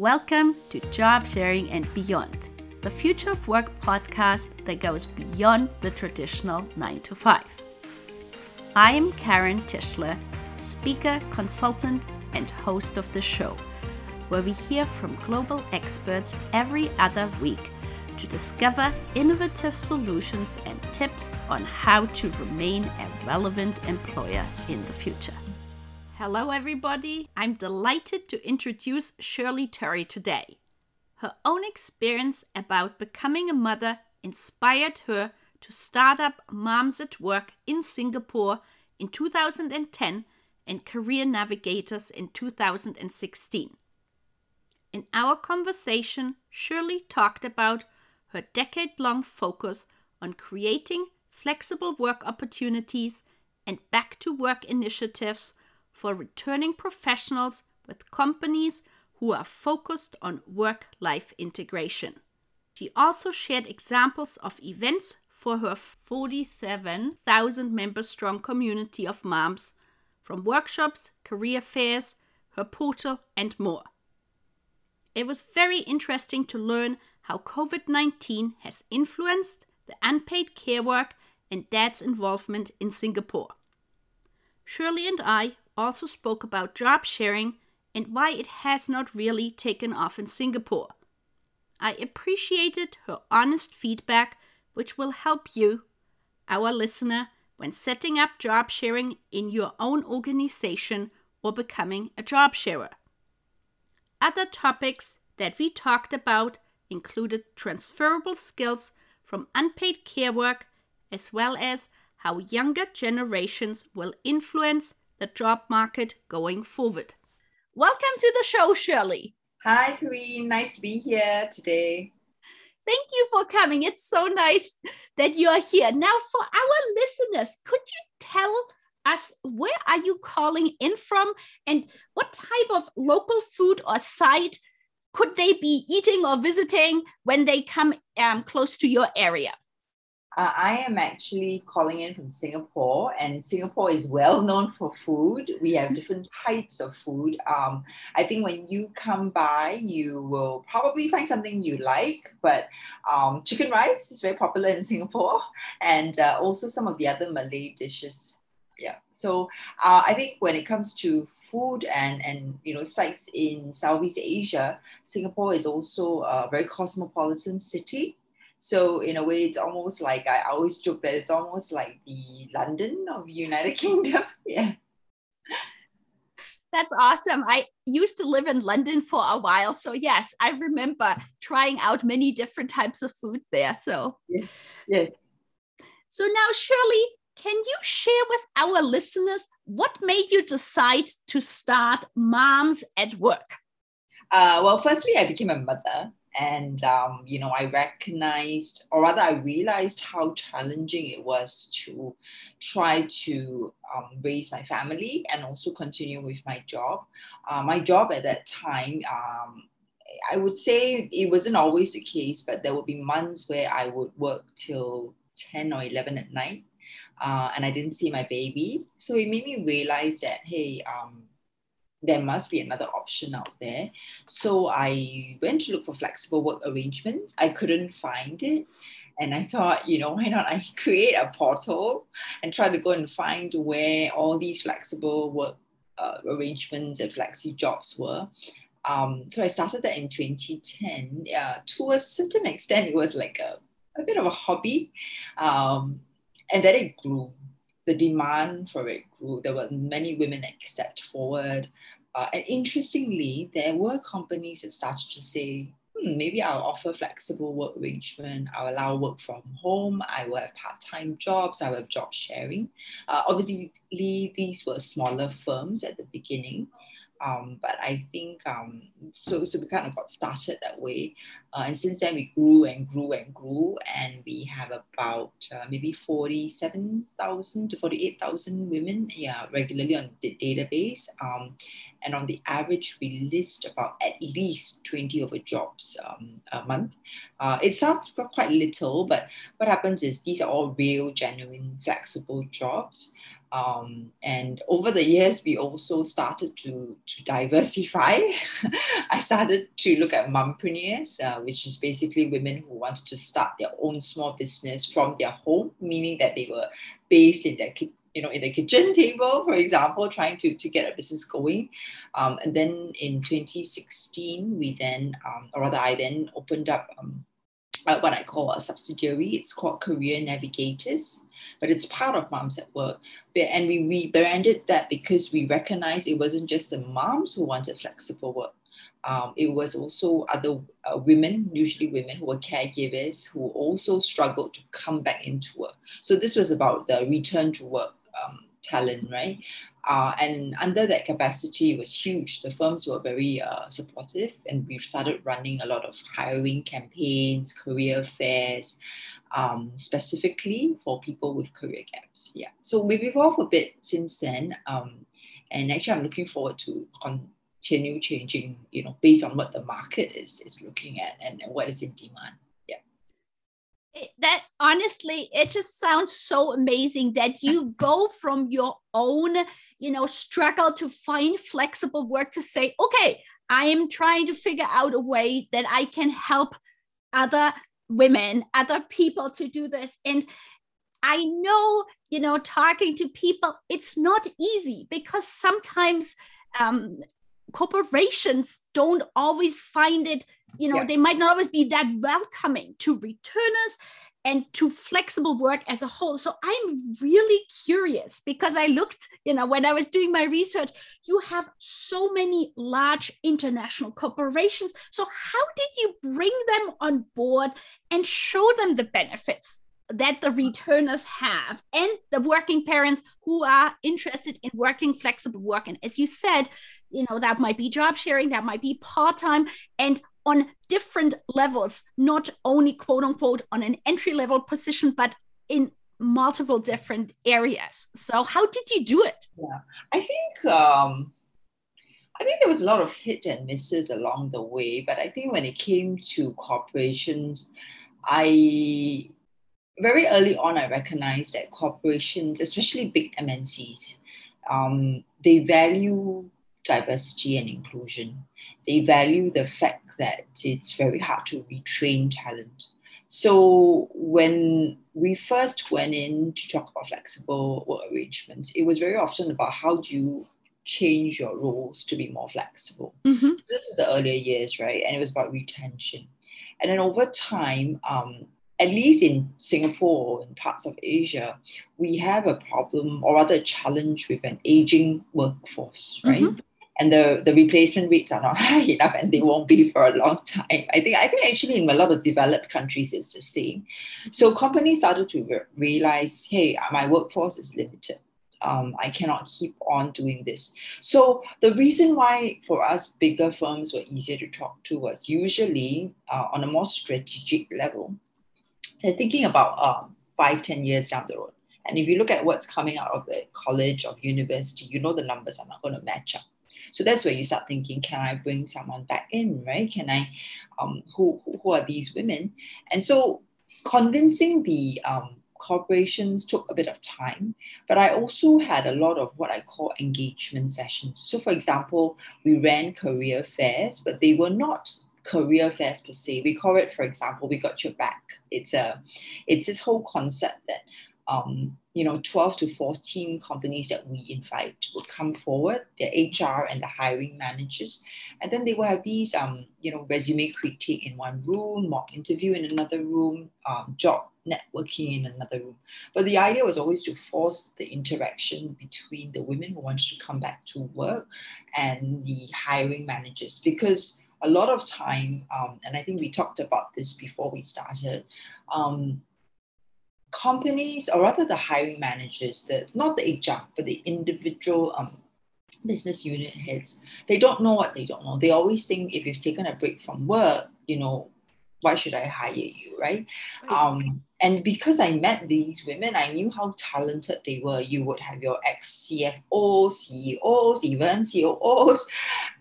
Welcome to Job Sharing and Beyond, the Future of Work podcast that goes beyond the traditional 9 to 5. I am Karen Tischler, speaker, consultant, and host of the show, where we hear from global experts every other week to discover innovative solutions and tips on how to remain a relevant employer in the future. Hello, everybody. I'm delighted to introduce Shirley Terry today. Her own experience about becoming a mother inspired her to start up Moms at Work in Singapore in 2010 and Career Navigators in 2016. In our conversation, Shirley talked about her decade long focus on creating flexible work opportunities and back to work initiatives for returning professionals with companies who are focused on work life integration. She also shared examples of events for her 47,000 member strong community of moms, from workshops, career fairs, her portal, and more. It was very interesting to learn how COVID 19 has influenced the unpaid care work and dad's involvement in Singapore. Shirley and I also spoke about job sharing and why it has not really taken off in Singapore. I appreciated her honest feedback, which will help you, our listener, when setting up job sharing in your own organization or becoming a job sharer. Other topics that we talked about included transferable skills from unpaid care work, as well as how younger generations will influence the job market going forward. Welcome to the show, Shirley. Hi, Queen. Nice to be here today. Thank you for coming. It's so nice that you are here. Now, for our listeners, could you tell us where are you calling in from and what type of local food or site could they be eating or visiting when they come um, close to your area? Uh, I am actually calling in from Singapore, and Singapore is well known for food. We have different types of food. Um, I think when you come by, you will probably find something you like. But um, chicken rice is very popular in Singapore, and uh, also some of the other Malay dishes. Yeah. So uh, I think when it comes to food and and you know sites in Southeast Asia, Singapore is also a very cosmopolitan city. So in a way, it's almost like I always joke that it's almost like the London of United Kingdom. yeah. That's awesome. I used to live in London for a while. So, yes, I remember trying out many different types of food there. So, yes. yes. So, now, Shirley, can you share with our listeners what made you decide to start Moms at Work? Uh, well, firstly, I became a mother and um, you know i recognized or rather i realized how challenging it was to try to um, raise my family and also continue with my job. Uh, my job at that time um, i would say it wasn't always the case but there would be months where i would work till 10 or 11 at night uh, and i didn't see my baby. So it made me realize that hey um, there must be another option out there. So I went to look for flexible work arrangements. I couldn't find it. And I thought, you know, why not I create a portal and try to go and find where all these flexible work uh, arrangements and flexi jobs were. Um, so I started that in 2010. Uh, to a certain extent, it was like a, a bit of a hobby. Um, and then it grew the demand for it grew. There were many women that stepped forward. Uh, and interestingly, there were companies that started to say, hmm, maybe I'll offer flexible work arrangement. I'll allow work from home. I will have part-time jobs. I will have job sharing. Uh, obviously, these were smaller firms at the beginning. Um, but I think um, so. So we kind of got started that way, uh, and since then we grew and grew and grew, and we have about uh, maybe forty-seven thousand to forty-eight thousand women, yeah, regularly on the database. Um, and on the average, we list about at least twenty of jobs um, a month. Uh, it sounds quite little, but what happens is these are all real, genuine, flexible jobs. Um, and over the years, we also started to, to diversify. I started to look at mompreneurs, uh, which is basically women who wanted to start their own small business from their home, meaning that they were based in their you know in the kitchen table for example trying to to get a business going. Um, and then in 2016 we then um, or rather i then opened up um, uh, what i call a subsidiary. It's called career navigators but it's part of Moms at Work. And we rebranded that because we recognized it wasn't just the moms who wanted flexible work. Um, it was also other uh, women, usually women who were caregivers, who also struggled to come back into work. So this was about the return to work um, talent, right? Uh, and under that capacity was huge. The firms were very uh, supportive, and we started running a lot of hiring campaigns, career fairs, um, specifically for people with career gaps. Yeah. So we've evolved a bit since then. Um, and actually, I'm looking forward to continue changing, you know, based on what the market is, is looking at and, and what is in demand. Yeah. that honestly, it just sounds so amazing that you go from your own, you know, struggle to find flexible work to say, okay, I am trying to figure out a way that I can help other women, other people to do this. And I know, you know, talking to people, it's not easy because sometimes um, corporations don't always find it, you know, yeah. they might not always be that welcoming to returners and to flexible work as a whole. So I'm really curious because I looked, you know, when I was doing my research, you have so many large international corporations. So how did you bring them on board and show them the benefits that the returners have and the working parents who are interested in working flexible work and as you said you know that might be job sharing that might be part-time and on different levels, not only quote unquote on an entry level position, but in multiple different areas. So, how did you do it? Yeah, I think um, I think there was a lot of hit and misses along the way, but I think when it came to corporations, I very early on I recognized that corporations, especially big MNCs, um, they value diversity and inclusion. They value the fact that it's very hard to retrain talent. So when we first went in to talk about flexible work arrangements, it was very often about how do you change your roles to be more flexible. Mm-hmm. This is the earlier years, right? And it was about retention. And then over time, um, at least in Singapore and parts of Asia, we have a problem or rather a challenge with an aging workforce, right? Mm-hmm and the, the replacement rates are not high enough and they won't be for a long time. I think I think actually in a lot of developed countries it's the same. So companies started to re- realize, hey, my workforce is limited. Um, I cannot keep on doing this. So the reason why for us bigger firms were easier to talk to was usually uh, on a more strategic level. They're thinking about um, five, ten years down the road. And if you look at what's coming out of the college of university, you know the numbers are not going to match up. So that's where you start thinking, can I bring someone back in, right? Can I, um, who, who are these women? And so convincing the um, corporations took a bit of time, but I also had a lot of what I call engagement sessions. So, for example, we ran career fairs, but they were not career fairs per se. We call it, for example, we got your back. It's a, it's this whole concept that um, you know, 12 to 14 companies that we invite will come forward, their HR and the hiring managers. And then they will have these, um, you know, resume critique in one room, mock interview in another room, um, job networking in another room. But the idea was always to force the interaction between the women who wanted to come back to work and the hiring managers because a lot of time, um, and I think we talked about this before we started, um, companies, or rather the hiring managers, the not the HR, but the individual um, business unit heads, they don't know what they don't know. They always think if you've taken a break from work, you know, why should I hire you, right? right. Um, and because I met these women, I knew how talented they were. You would have your ex CFOs, CEOs, even COOs,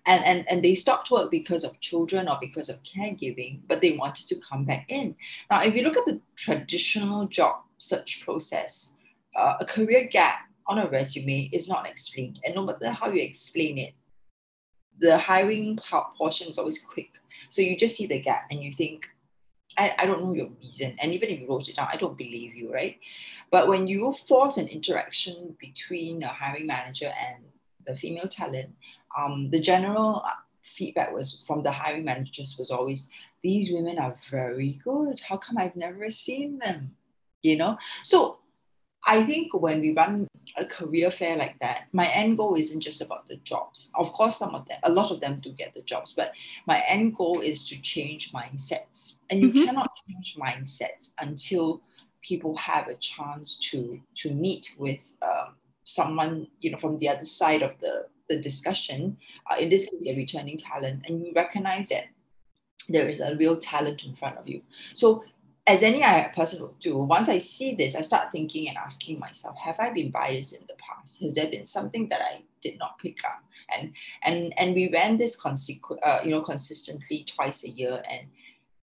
and, and, and they stopped work because of children or because of caregiving, but they wanted to come back in. Now, if you look at the traditional job search process, uh, a career gap on a resume is not explained. And no matter how you explain it, the hiring portion is always quick. So you just see the gap and you think, I, I don't know your reason. And even if you wrote it down, I don't believe you, right? But when you force an interaction between a hiring manager and the female talent, um, the general feedback was from the hiring managers was always, these women are very good. How come I've never seen them? You know? So I think when we run a career fair like that, my end goal isn't just about the jobs. Of course, some of them, a lot of them do get the jobs, but my end goal is to change mindsets. And you mm-hmm. cannot change mindsets until people have a chance to to meet with um, someone, you know, from the other side of the the discussion. Uh, in this case, a returning talent, and you recognize that there is a real talent in front of you. So as any person would do, once I see this, I start thinking and asking myself, have I been biased in the past? Has there been something that I did not pick up? And and and we ran this consequ- uh, you know, consistently twice a year, and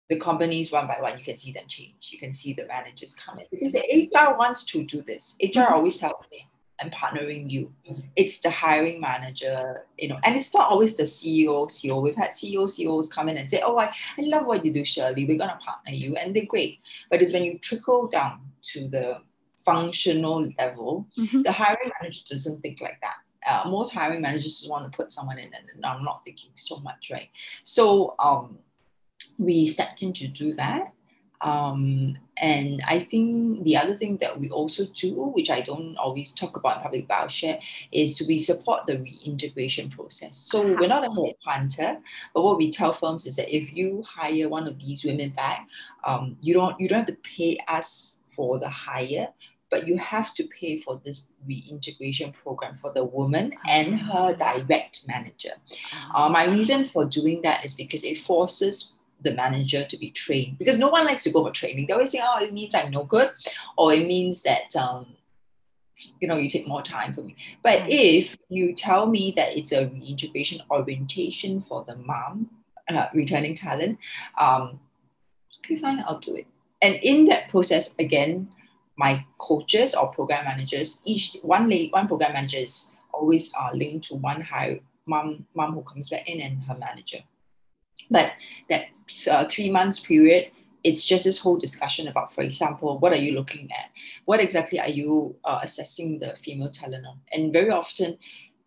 the companies one by one, you can see them change. You can see the managers come in because the HR wants to do this. HR mm-hmm. always tells me, and partnering you. It's the hiring manager, you know, and it's not always the CEO, CEO. We've had CEO, CEOs come in and say, Oh, I, I love what you do, Shirley. We're gonna partner you, and they're great. But it's when you trickle down to the functional level, mm-hmm. the hiring manager doesn't think like that. Uh, most hiring managers just want to put someone in, and I'm not thinking so much, right? So um, we stepped in to do that. Um, and I think the other thing that we also do, which I don't always talk about in public, but I'll share, is we support the reintegration process. So we're not a headhunter, but what we tell firms is that if you hire one of these women back, um, you don't you don't have to pay us for the hire, but you have to pay for this reintegration program for the woman and her ah. direct manager. Uh, my reason for doing that is because it forces the manager to be trained because no one likes to go for training. They always say, oh, it means I'm no good, or it means that, um, you know, you take more time for me. But right. if you tell me that it's a reintegration orientation for the mom, uh, returning talent, um, okay, fine, I'll do it. And in that process, again, my coaches or program managers, each one late, one program manager is always uh, linked to one high mom, mom who comes back in and her manager. But that uh, three months period, it's just this whole discussion about, for example, what are you looking at? What exactly are you uh, assessing the female talent on? And very often,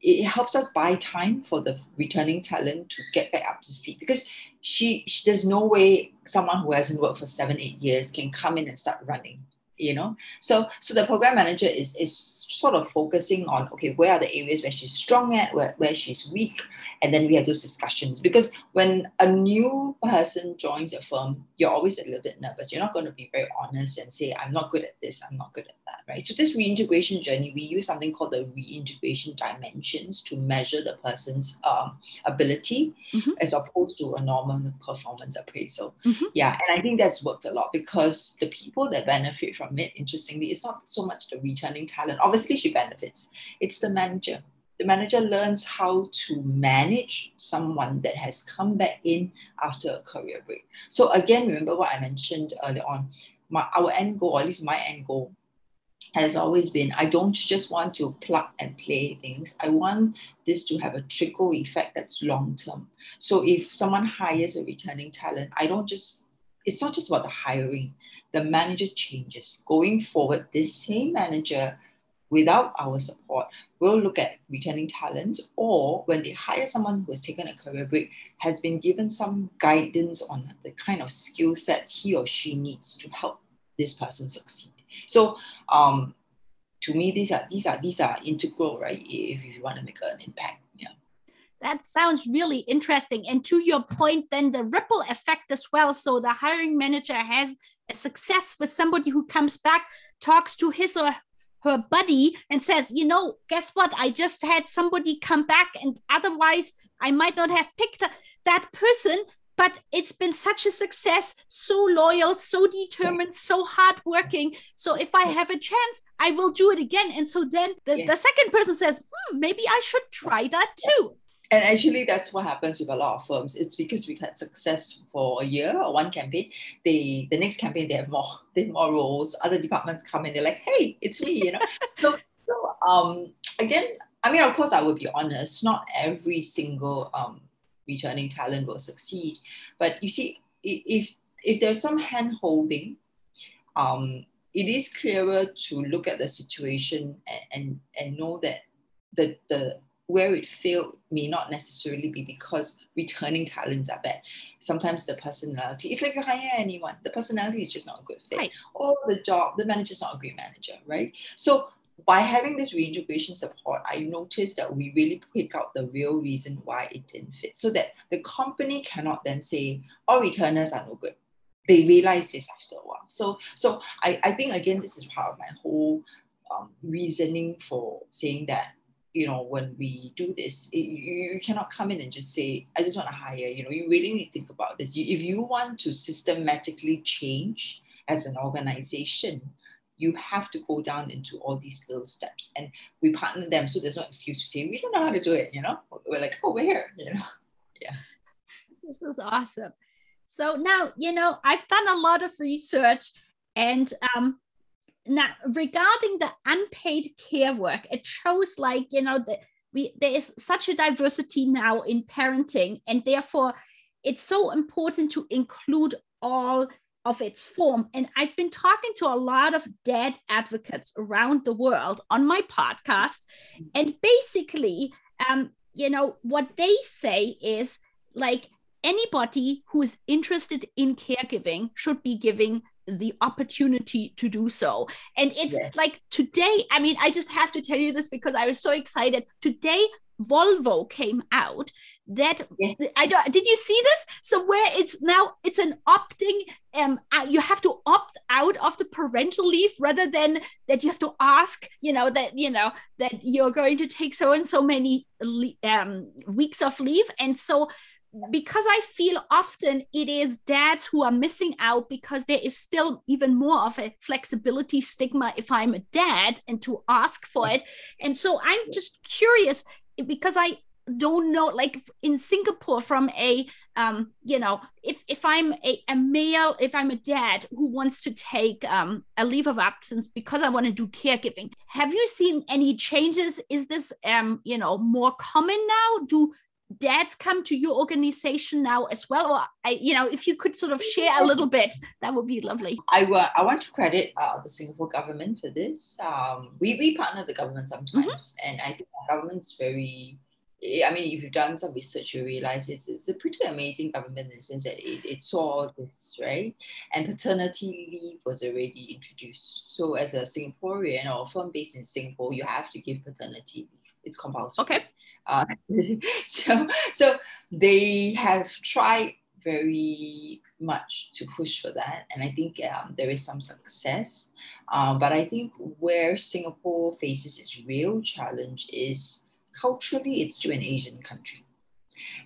it helps us buy time for the returning talent to get back up to speed because she, she there's no way someone who hasn't worked for seven eight years can come in and start running you know so so the program manager is is sort of focusing on okay where are the areas where she's strong at where, where she's weak and then we have those discussions because when a new person joins a firm you're always a little bit nervous you're not going to be very honest and say i'm not good at this i'm not good at that right so this reintegration journey we use something called the reintegration dimensions to measure the person's um, ability mm-hmm. as opposed to a normal performance appraisal mm-hmm. yeah and i think that's worked a lot because the people that benefit from from it, interestingly, it's not so much the returning talent. Obviously, she benefits. It's the manager. The manager learns how to manage someone that has come back in after a career break. So again, remember what I mentioned earlier on. My, our end goal, at least my end goal, has always been I don't just want to plug and play things. I want this to have a trickle effect that's long term. So if someone hires a returning talent, I don't just, it's not just about the hiring the manager changes. Going forward, this same manager, without our support, will look at returning talents or when they hire someone who has taken a career break, has been given some guidance on the kind of skill sets he or she needs to help this person succeed. So um, to me, these are these are these are integral, right? If you want to make an impact. Yeah. That sounds really interesting. And to your point, then the ripple effect as well. So the hiring manager has a success with somebody who comes back, talks to his or her buddy, and says, you know, guess what? I just had somebody come back, and otherwise I might not have picked that person. But it's been such a success, so loyal, so determined, so hardworking. So if I have a chance, I will do it again. And so then the, yes. the second person says, hmm, maybe I should try that too and actually that's what happens with a lot of firms. It's because we've had success for a year or one campaign. They the next campaign they have more they have more roles. Other departments come in they're like hey it's me you know? So so um, again, I mean, of course, I would be honest. Not every single um, returning talent will succeed, but you see, if if there's some hand holding, um, it is clearer to look at the situation and, and, and know that the, the where it failed may not necessarily be because returning talents are bad. Sometimes the personality, it's like you hire anyone, the personality is just not a good fit. Right. Or the job, the manager's not a great manager, right? So by having this reintegration support, I noticed that we really pick out the real reason why it didn't fit. So that the company cannot then say, all returners are no good they realize this after a while. So, so I, I think again, this is part of my whole um, reasoning for saying that you know when we do this it, you, you cannot come in and just say i just want to hire you know you really need to think about this. You, if you want to systematically change as an organization you have to go down into all these little steps. And we partner them so there's no excuse to say we don't know how to do it you know? We're like oh we're here you know? Yeah. This is awesome. So now, you know, I've done a lot of research and um, now regarding the unpaid care work, it shows like, you know, that we, there is such a diversity now in parenting and therefore it's so important to include all of its form. And I've been talking to a lot of dad advocates around the world on my podcast. And basically, um, you know, what they say is like anybody who is interested in caregiving should be giving the opportunity to do so. And it's yes. like today, I mean, I just have to tell you this because I was so excited. Today, Volvo came out that yes. I don't did you see this? So where it's now it's an opting um uh, you have to opt out of the parental leave rather than that you have to ask, you know, that you know that you're going to take so and so many um weeks of leave and so because I feel often it is dads who are missing out because there is still even more of a flexibility stigma if I'm a dad and to ask for it. And so I'm just curious because I don't know like in singapore from a um you know if if i'm a, a male if i'm a dad who wants to take um a leave of absence because i want to do caregiving have you seen any changes? Is this um you know more common now? Do dads come to your organization now as well or I, you know if you could sort of share a little bit that would be lovely i, uh, I want to credit uh, the singapore government for this um, we, we partner the government sometimes mm-hmm. and i think the government's very I mean, if you've done some research, you realize it's, it's a pretty amazing government in the sense that it, it saw this, right? And paternity leave was already introduced. So, as a Singaporean or a firm based in Singapore, you have to give paternity leave. It's compulsory. Okay. Uh, so, so they have tried very much to push for that, and I think um, there is some success. Um, but I think where Singapore faces its real challenge is culturally, it's to an Asian country,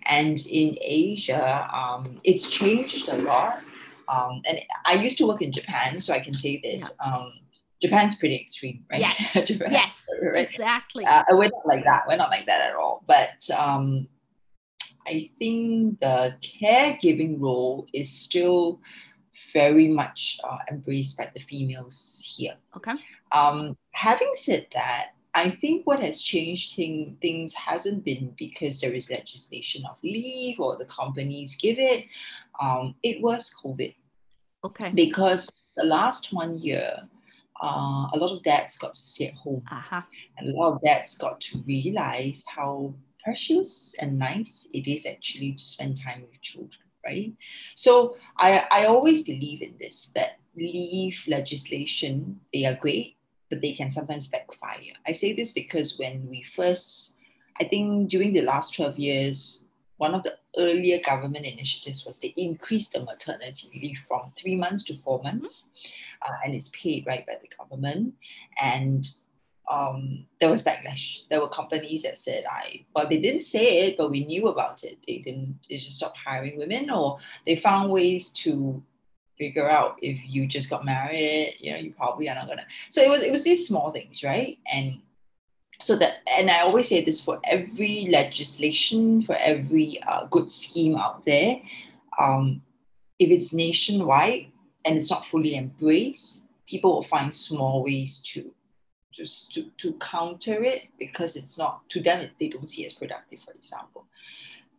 and in Asia, um, it's changed a lot. Um, and I used to work in Japan, so I can say this. Yeah um, Japan's pretty extreme, right? Yes. Japan, yes. Right? Exactly. Uh, we're not like that. We're not like that at all. But um, I think the caregiving role is still very much uh, embraced by the females here. Okay. Um, having said that, I think what has changed thing, things hasn't been because there is legislation of leave or the companies give it. Um, it was COVID. Okay. Because the last one year, uh, a lot of dads got to stay at home. Uh-huh. And a lot of dads got to realize how precious and nice it is actually to spend time with children, right? So I, I always believe in this that leave legislation, they are great, but they can sometimes backfire. I say this because when we first, I think during the last 12 years, one of the earlier government initiatives was to increase the maternity leave from three months to four months. Mm-hmm uh, and it's paid right by the government. And um, there was backlash. There were companies that said, "I," well, they didn't say it, but we knew about it. They didn't. They just stopped hiring women, or they found ways to figure out if you just got married. You know, you probably are not gonna. So it was. It was these small things, right? And so that, and I always say this for every legislation, for every uh, good scheme out there. Um, if it's nationwide, and it's not fully embraced, people will find small ways to just to, to counter it because it's not to them they don't see as productive for example.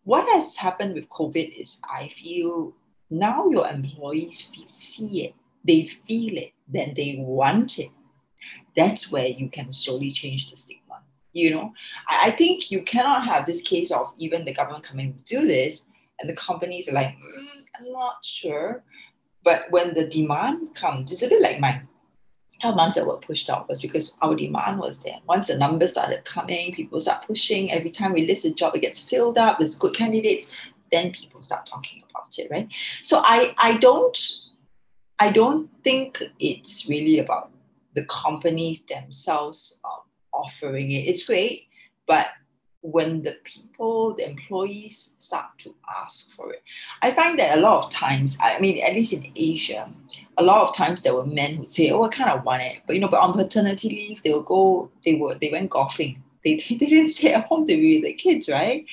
What has happened with covid is i feel now your employees see it they feel it then they want it. That's where you can slowly change the stigma you know? I, I think you cannot have this case of even the government coming to do this and the companies are like mm, i'm not sure but when the demand comes it's a bit like mine how moms that were pushed out was because our demand was there. Once the numbers started coming, people start pushing. Every time we list a job, it gets filled up with good candidates. Then people start talking about it, right? So I I don't I don't think it's really about the companies themselves offering it. It's great, but when the people, the employees start to ask for it. I find that a lot of times, I mean, at least in Asia, a lot of times there were men who say, "Oh, I kind of want it," but you know, but on paternity leave, they will go, they were, they went golfing. They, they didn't stay at home to be with the kids, right?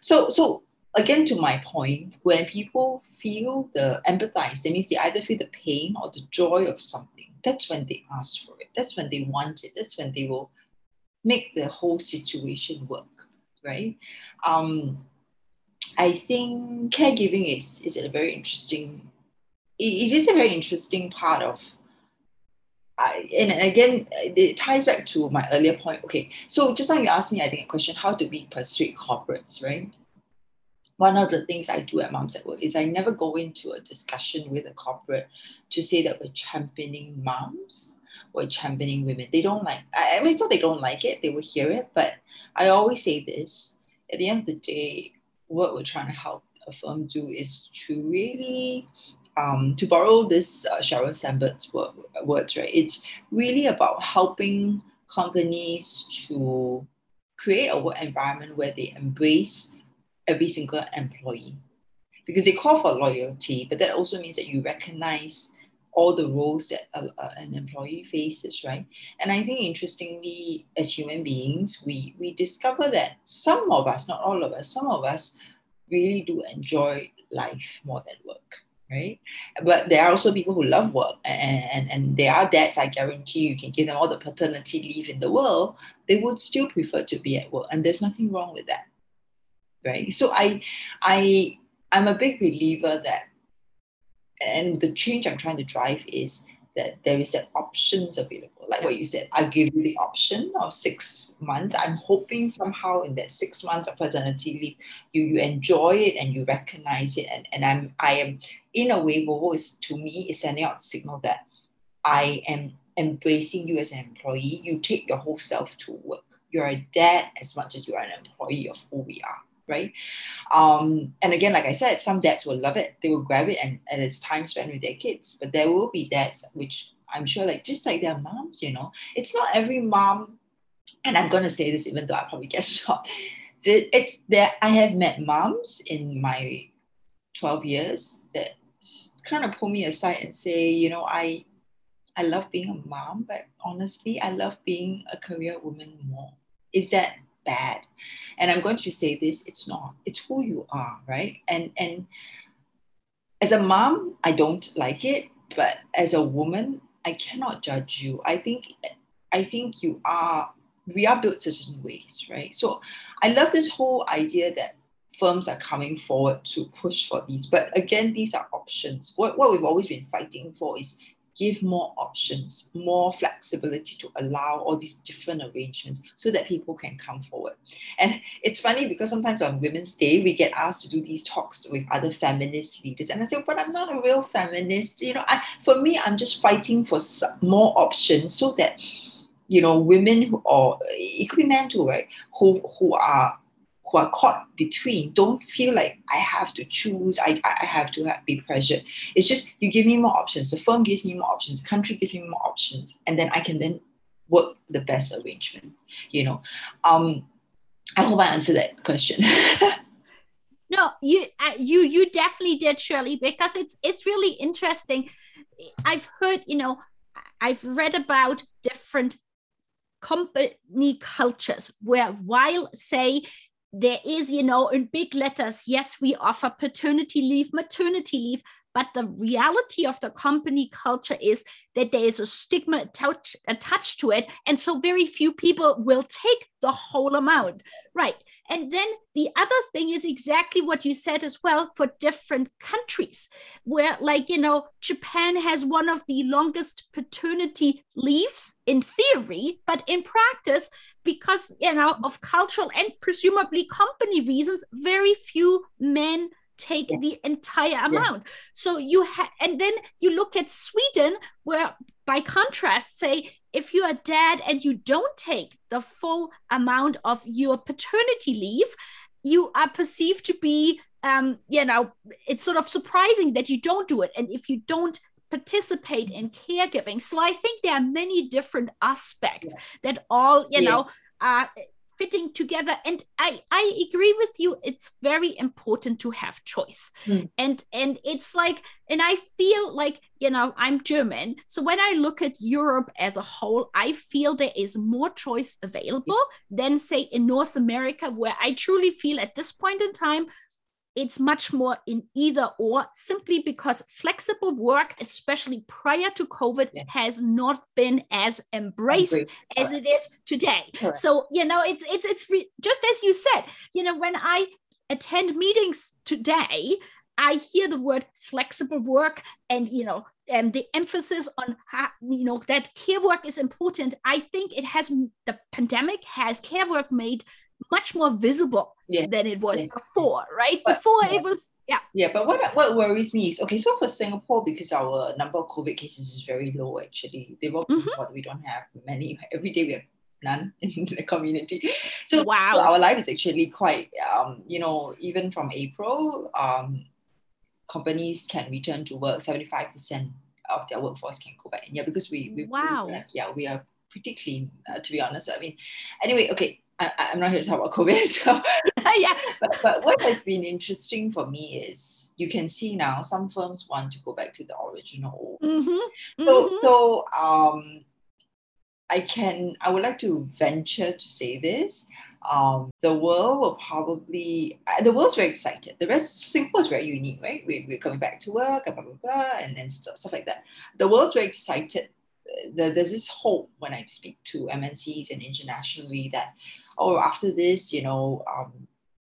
So, so again, to my point, when people feel the empathize, that means they either feel the pain or the joy of something. That's when they ask for it. That's when they want it. That's when they will make the whole situation work right? Um, I think caregiving is is a very interesting. it, it is a very interesting part of. I, and again, it ties back to my earlier point. Okay, so just now you asked me, I think, a question: How do we persuade corporates, right? One of the things I do at Moms at Work is I never go into a discussion with a corporate to say that we're championing moms or championing women. They don't like, I mean, it's not they don't like it, they will hear it, but I always say this at the end of the day, what we're trying to help a firm do is to really, um, to borrow this uh, Sheryl Sandberg's word, words, right? It's really about helping companies to create a work environment where they embrace every single employee because they call for loyalty, but that also means that you recognize all the roles that a, a, an employee faces, right? And I think interestingly, as human beings, we we discover that some of us, not all of us, some of us really do enjoy life more than work, right? But there are also people who love work, and and, and there are dads. I guarantee you can give them all the paternity leave in the world, they would still prefer to be at work, and there's nothing wrong with that, right? So I, I, I'm a big believer that and the change I'm trying to drive is that there is that options available. Like what you said, I give you the option of six months. I'm hoping somehow in that six months of paternity leave, you you enjoy it and you recognize it. And, and I'm I am in a way, Volvo is to me is sending out signal that I am embracing you as an employee. You take your whole self to work. You're a dad as much as you are an employee of who we are right? Um, and again, like I said, some dads will love it. They will grab it and, and it's time spent with their kids. But there will be dads, which I'm sure, like just like their moms, you know, it's not every mom, and I'm gonna say this even though I probably get shot. It's there. I have met moms in my 12 years that kind of pull me aside and say, you know, I I love being a mom, but honestly, I love being a career woman more. Is that bad. And i'm going to say this it's not. It's who you are right? And and as a mom i don't like it but as a woman i cannot judge you. I think i think you are we are built certain ways right? So i love this whole idea that firms are coming forward to push for these. But again these are options. What, what we've always been fighting for is give more options, more flexibility to allow all these different arrangements so that people can come forward. And it's funny because sometimes on Women's Day, we get asked to do these talks with other feminist leaders. And I say, but I'm not a real feminist. You know, I, for me, I'm just fighting for more options so that, you know, women who, or it could be men too, right, who, who are who are caught between don't feel like I have to choose, I, I have to have, be pressured. It's just you give me more options. The firm gives me more options, the country gives me more options, and then I can then work the best arrangement. You know, um, I hope I answered that question. no, you uh, you you definitely did, Shirley, because it's it's really interesting. I've heard, you know, I've read about different company cultures where while say there is, you know, in big letters, yes, we offer paternity leave, maternity leave, but the reality of the company culture is that there is a stigma attached, attached to it and so very few people will take the whole amount. Right. And then the other thing is exactly what you said as well for different countries where like you know japan has one of the longest paternity leaves in theory but in practice because you know of cultural and presumably company reasons very few men take yeah. the entire amount. Yeah. So you have, and then you look at Sweden, where by contrast, say, if you're a dad and you don't take the full amount of your paternity leave, you are perceived to be, um, you know, it's sort of surprising that you don't do it. And if you don't participate in caregiving. So I think there are many different aspects yeah. that all, you know, are fitting together. And i i agree with you. It's very important to have choice. Mm. and and it's like and i feel like you know i'm german. So when i look at europe as a whole i feel there is more choice available than say in north america where i truly feel at this point in time it's much more in either or simply because flexible work especially prior to covid yeah. has not been as embraced, embraced. as Correct. it is today Correct. so you know it's it's it's re- just as you said you know when i attend meetings today i hear the word flexible work and you know and the emphasis on how, you know that care work is important i think it has the pandemic has care work made much more visible yeah. than it was yeah. before, right? But, before yeah. it was yeah. Yeah, but what what worries me is okay. So for Singapore, because our number of COVID cases is very low, actually, they were mm-hmm. we don't have many. Every day we have none in the community. So, wow. Our life is actually quite, um, you know, even from April, um, companies can return to work. Seventy five percent of their workforce can go back. In. Yeah, because we, we wow. We, yeah, we are pretty clean, uh, to be honest. I mean, anyway, okay. I, am not here to talk about COVID. So yeah. But, but what has been interesting for me is you can see now some firms want to go back to the original. Mm-hmm. So mm-hmm. so um, I can I would like to venture to say this. Um, the world will probably uh, the world's very excited. The rest Singapore is very unique, right? We, we're coming back to work, blah blah blah, and, and stuff, stuff like that. The world's very excited the, there's this hope when I speak to MNCs and internationally that, oh, after this, you know, um,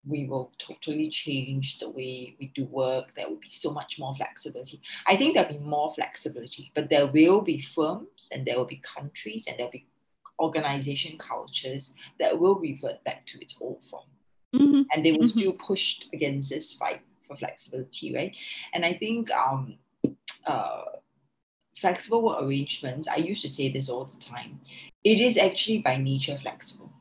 we will totally change the way we do work. There will be so much more flexibility. I think there'll be more flexibility, but there will be firms and there will be countries and there'll be organization cultures that will revert back to its old form. Mm-hmm. And they will mm-hmm. still push against this fight for flexibility, right? And I think um, uh, flexible work arrangements, I used to say this all the time, it is actually by nature flexible.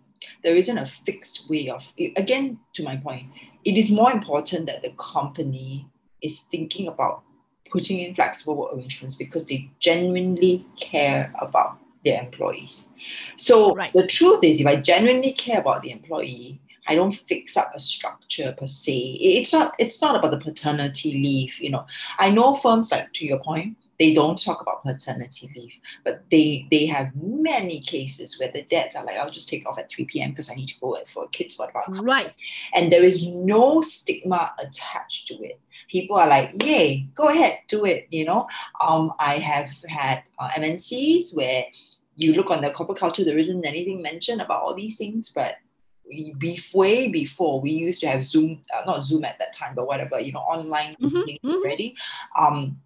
There isn't a fixed way of, again, to my point, it is more important that the company is thinking about putting in flexible work arrangements because they genuinely care about their employees. So right. the truth is, if I genuinely care about the employee, I don't fix up a structure per se. It's not. It's not about the paternity leave. You know, I know firms like to your point, they don't talk about paternity leave, but they they have many cases where the dads are like, I'll just take off at 3 p.m. because I need to go for a kids for about right. And there is no stigma attached to it. People are like, yay, go ahead, do it. You know, um, I have had uh, MNCs where you look on the corporate culture, there isn't anything mentioned about all these things, but we, way before we used to have Zoom, uh, not Zoom at that time, but whatever, you know, online mm-hmm, mm-hmm. already. Um,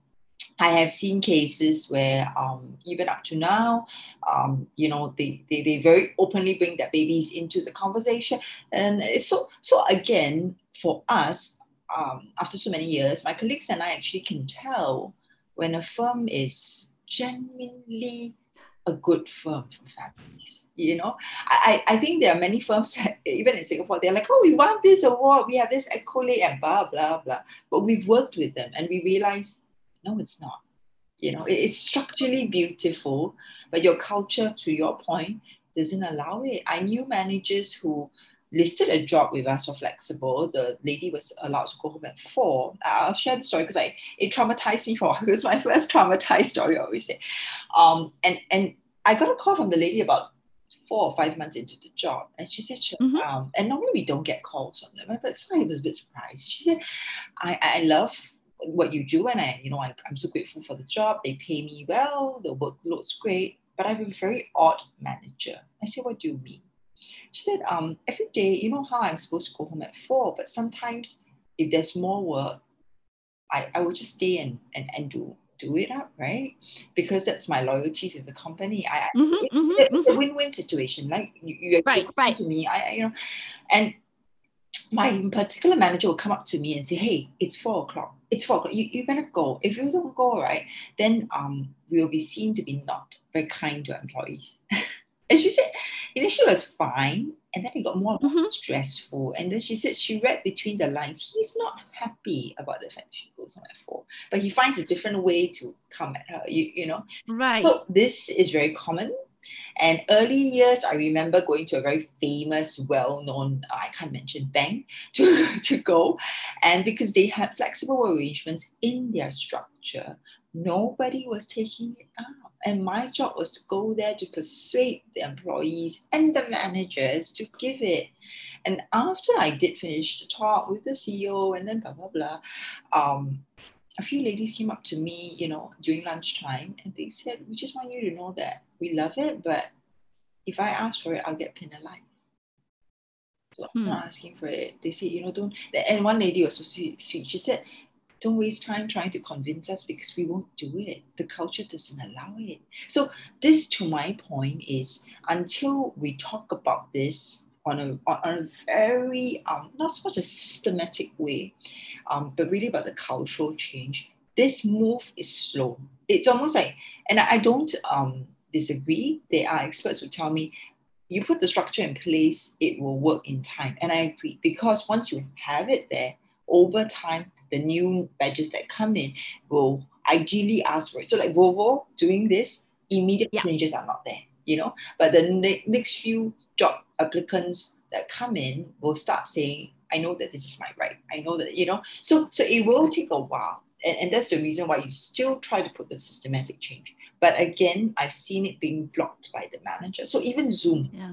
I have seen cases where um, even up to now, um, you know, they, they, they very openly bring their babies into the conversation. And so, so again, for us, um, after so many years, my colleagues and I actually can tell when a firm is genuinely a good firm for families. You know, I, I think there are many firms, even in Singapore, they're like, oh, we want this award, we have this accolade, and blah, blah, blah. But we've worked with them and we realize no, it's not. You know, it's structurally beautiful, but your culture, to your point, doesn't allow it. I knew managers who listed a job with us for flexible. The lady was allowed to go home at four. I'll share the story because I it traumatized me for it was my first traumatized story, I always say. Um, and and I got a call from the lady about four or five months into the job, and she said, mm-hmm. um, and normally we don't get calls from them, but so I was a bit surprised. She said, I, I love what you do, and I, you know, I, I'm so grateful for the job. They pay me well. The workload's great, but I have a very odd manager. I said, what do you mean? She said, um, every day, you know how I'm supposed to go home at four, but sometimes if there's more work, I, I will just stay and, and, and do do it up, right? Because that's my loyalty to the company. I mm-hmm, it, mm-hmm, it's mm-hmm. a win-win situation. Like you, you're right, right. to me. I, you know, and my particular manager will come up to me and say, "Hey, it's four o'clock. It's four o'clock. You you better go. If you don't go, right, then um we'll be seen to be not very kind to employees." and she said, initially it was fine, and then it got more mm-hmm. stressful. And then she said she read between the lines. He's not happy about the fact she goes home at four, but he finds a different way to come at her. You you know, right? So this is very common. And early years, I remember going to a very famous, well-known, I can't mention bank to, to go. And because they had flexible arrangements in their structure, nobody was taking it out. And my job was to go there to persuade the employees and the managers to give it. And after I did finish the talk with the CEO and then blah, blah, blah, um, a few ladies came up to me, you know, during lunchtime and they said, We just want you to know that we love it, but if I ask for it, I'll get penalized. So I'm not hmm. asking for it. They say, you know, don't. And one lady was so sweet. She said, don't waste time trying to convince us because we won't do it. The culture doesn't allow it. So, this, to my point, is until we talk about this on a, on a very, um, not so much a systematic way, um, but really about the cultural change, this move is slow. It's almost like, and I don't um, disagree. There are experts who tell me you put the structure in place, it will work in time. And I agree because once you have it there, over time, the new badges that come in will ideally ask for it. So like Volvo doing this, immediate yeah. changes are not there, you know. But the ne- next few job applicants that come in will start saying, I know that this is my right. I know that, you know. So so it will take a while. And, and that's the reason why you still try to put the systematic change. But again, I've seen it being blocked by the manager. So even Zoom. Yeah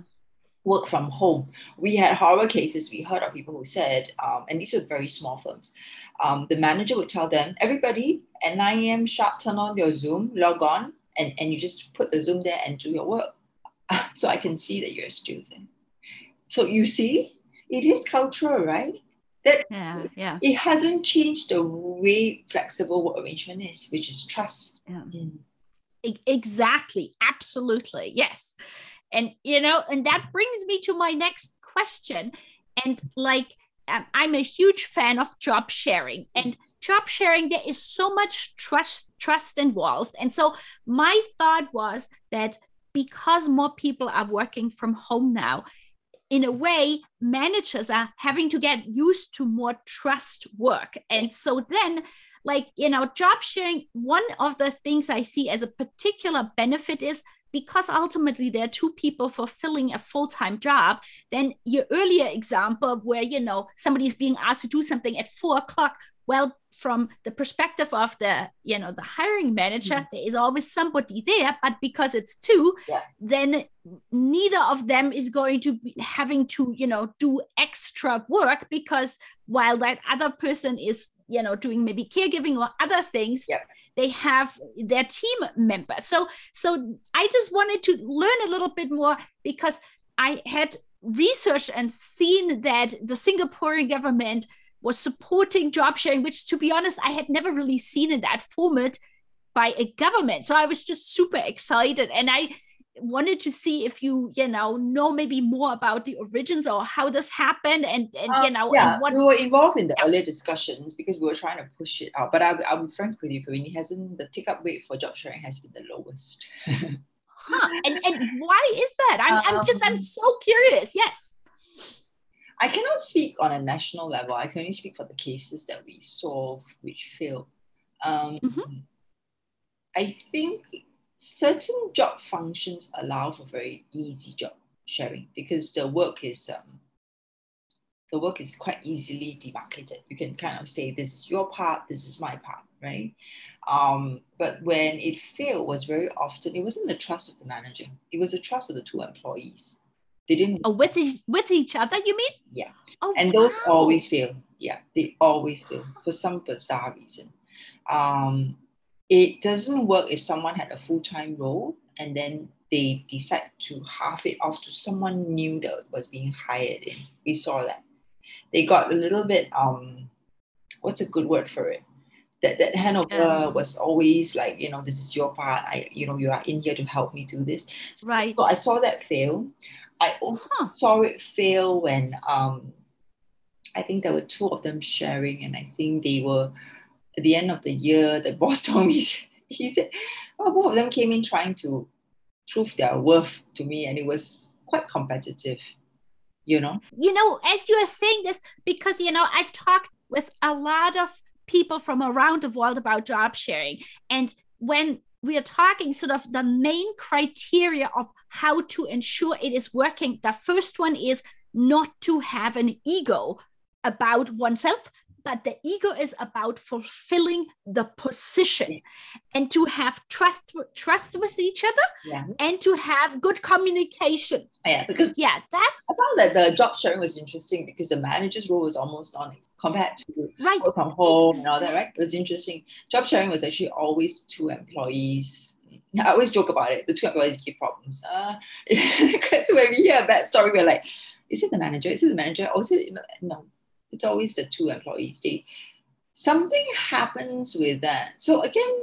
work from home. We had horror cases. We heard of people who said, um, and these were very small firms, um, the manager would tell them, everybody at 9 a.m. sharp, turn on your Zoom, log on, and, and you just put the Zoom there and do your work. so I can see that you're a student. So you see, it is cultural, right? That yeah, yeah. it hasn't changed the way flexible work arrangement is, which is trust. Yeah. Mm. Exactly. Absolutely. Yes. And, you know, and that brings me to my next question. And like, um, I'm a huge fan of job sharing and yes. job sharing there is so much trust trust involved and so my thought was that because more people are working from home now in a way managers are having to get used to more trust work. And so then like in our job sharing one of the things i see as a particular benefit is because ultimately there are two people fulfilling a full-time job then your earlier example where you know somebody is being asked to do something at four o'clock well from the perspective of the you know the hiring manager mm-hmm. there is always somebody there but because it's two yeah. then neither of them is going to be having to you know do extra work because while that other person is you know doing maybe caregiving or other things yeah. they have their team member so so i just wanted to learn a little bit more because i had researched and seen that the singaporean government was supporting job sharing, which to be honest, I had never really seen in that format by a government. So I was just super excited. And I wanted to see if you, you know, know maybe more about the origins or how this happened and, and um, you know, yeah, what... we were involved in the yeah. earlier discussions because we were trying to push it out. But I, I'll be frank with you, Corinne, hasn't the take up rate for job sharing has been the lowest. huh. And, and why is that? I'm, um, I'm just, I'm um, so curious. Yes. I cannot speak on a national level. I can only speak for the cases that we solve which fail. Um, mm-hmm. I think certain job functions allow for very easy job sharing because the work is um, the work is quite easily demarcated. You can kind of say this is your part, this is my part, right? Um, but when it failed, was very often it wasn't the trust of the manager; it was the trust of the two employees. They didn't. Oh, with each, with each other, you mean? Yeah. Oh, and wow. those always fail. Yeah, they always fail for some bizarre reason. Um, it doesn't work if someone had a full time role and then they decide to half it off to someone new that was being hired in. We saw that. They got a little bit um what's a good word for it? That that handover was always like, you know, this is your part. I, you know, you are in here to help me do this. Right. So I saw that fail. I also Huh. saw it fail when um I think there were two of them sharing, and I think they were at the end of the year. The boss told me he said, "Oh, both of them came in trying to prove their worth to me, and it was quite competitive." You know, you know, as you are saying this, because you know, I've talked with a lot of people from around the world about job sharing. And when we are talking sort of the main criteria of how to ensure it is working, the first one is not to have an ego about oneself, but the ego is about fulfilling the position and to have trust trust with each other yeah, and to have good communication. yeah, because Yeah, that's I found that the job sharing was interesting because the manager's role was almost non compared to right. from home and all that, right? It was interesting. Job sharing was actually always two employees. I always joke about it. The two employees give problems. Uh, because when we hear a bad story, we're like, is it the manager? Is it the manager? Or is it, no, it's always the two employees. They, something happens with that. So again,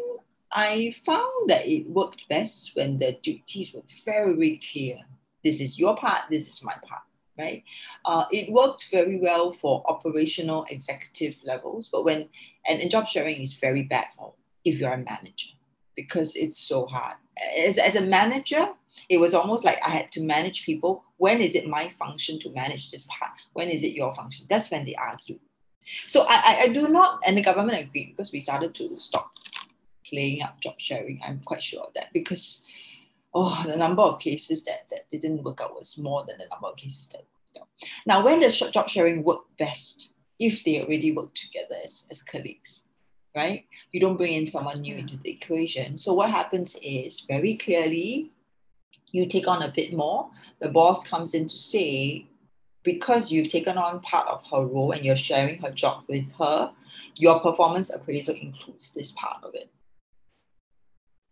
I found that it worked best when the duties were very, very clear. This is your part, this is my part right? Uh, it worked very well for operational executive levels, but when and, and job sharing is very bad for if you're a manager because it's so hard. As, as a manager, it was almost like I had to manage people. When is it my function to manage this part? When is it your function? That's when they argue. So I, I, do not, and the government agreed because we started to stop playing up job sharing. I'm quite sure of that because oh, the number of cases that, that didn't work out was more than the number of cases that worked out. Now, when does job sharing work best? If they already work together as, as colleagues, right? You don't bring in someone new mm. into the equation. So what happens is very clearly, you take on a bit more. The boss comes in to say, because you've taken on part of her role and you're sharing her job with her, your performance appraisal includes this part of it.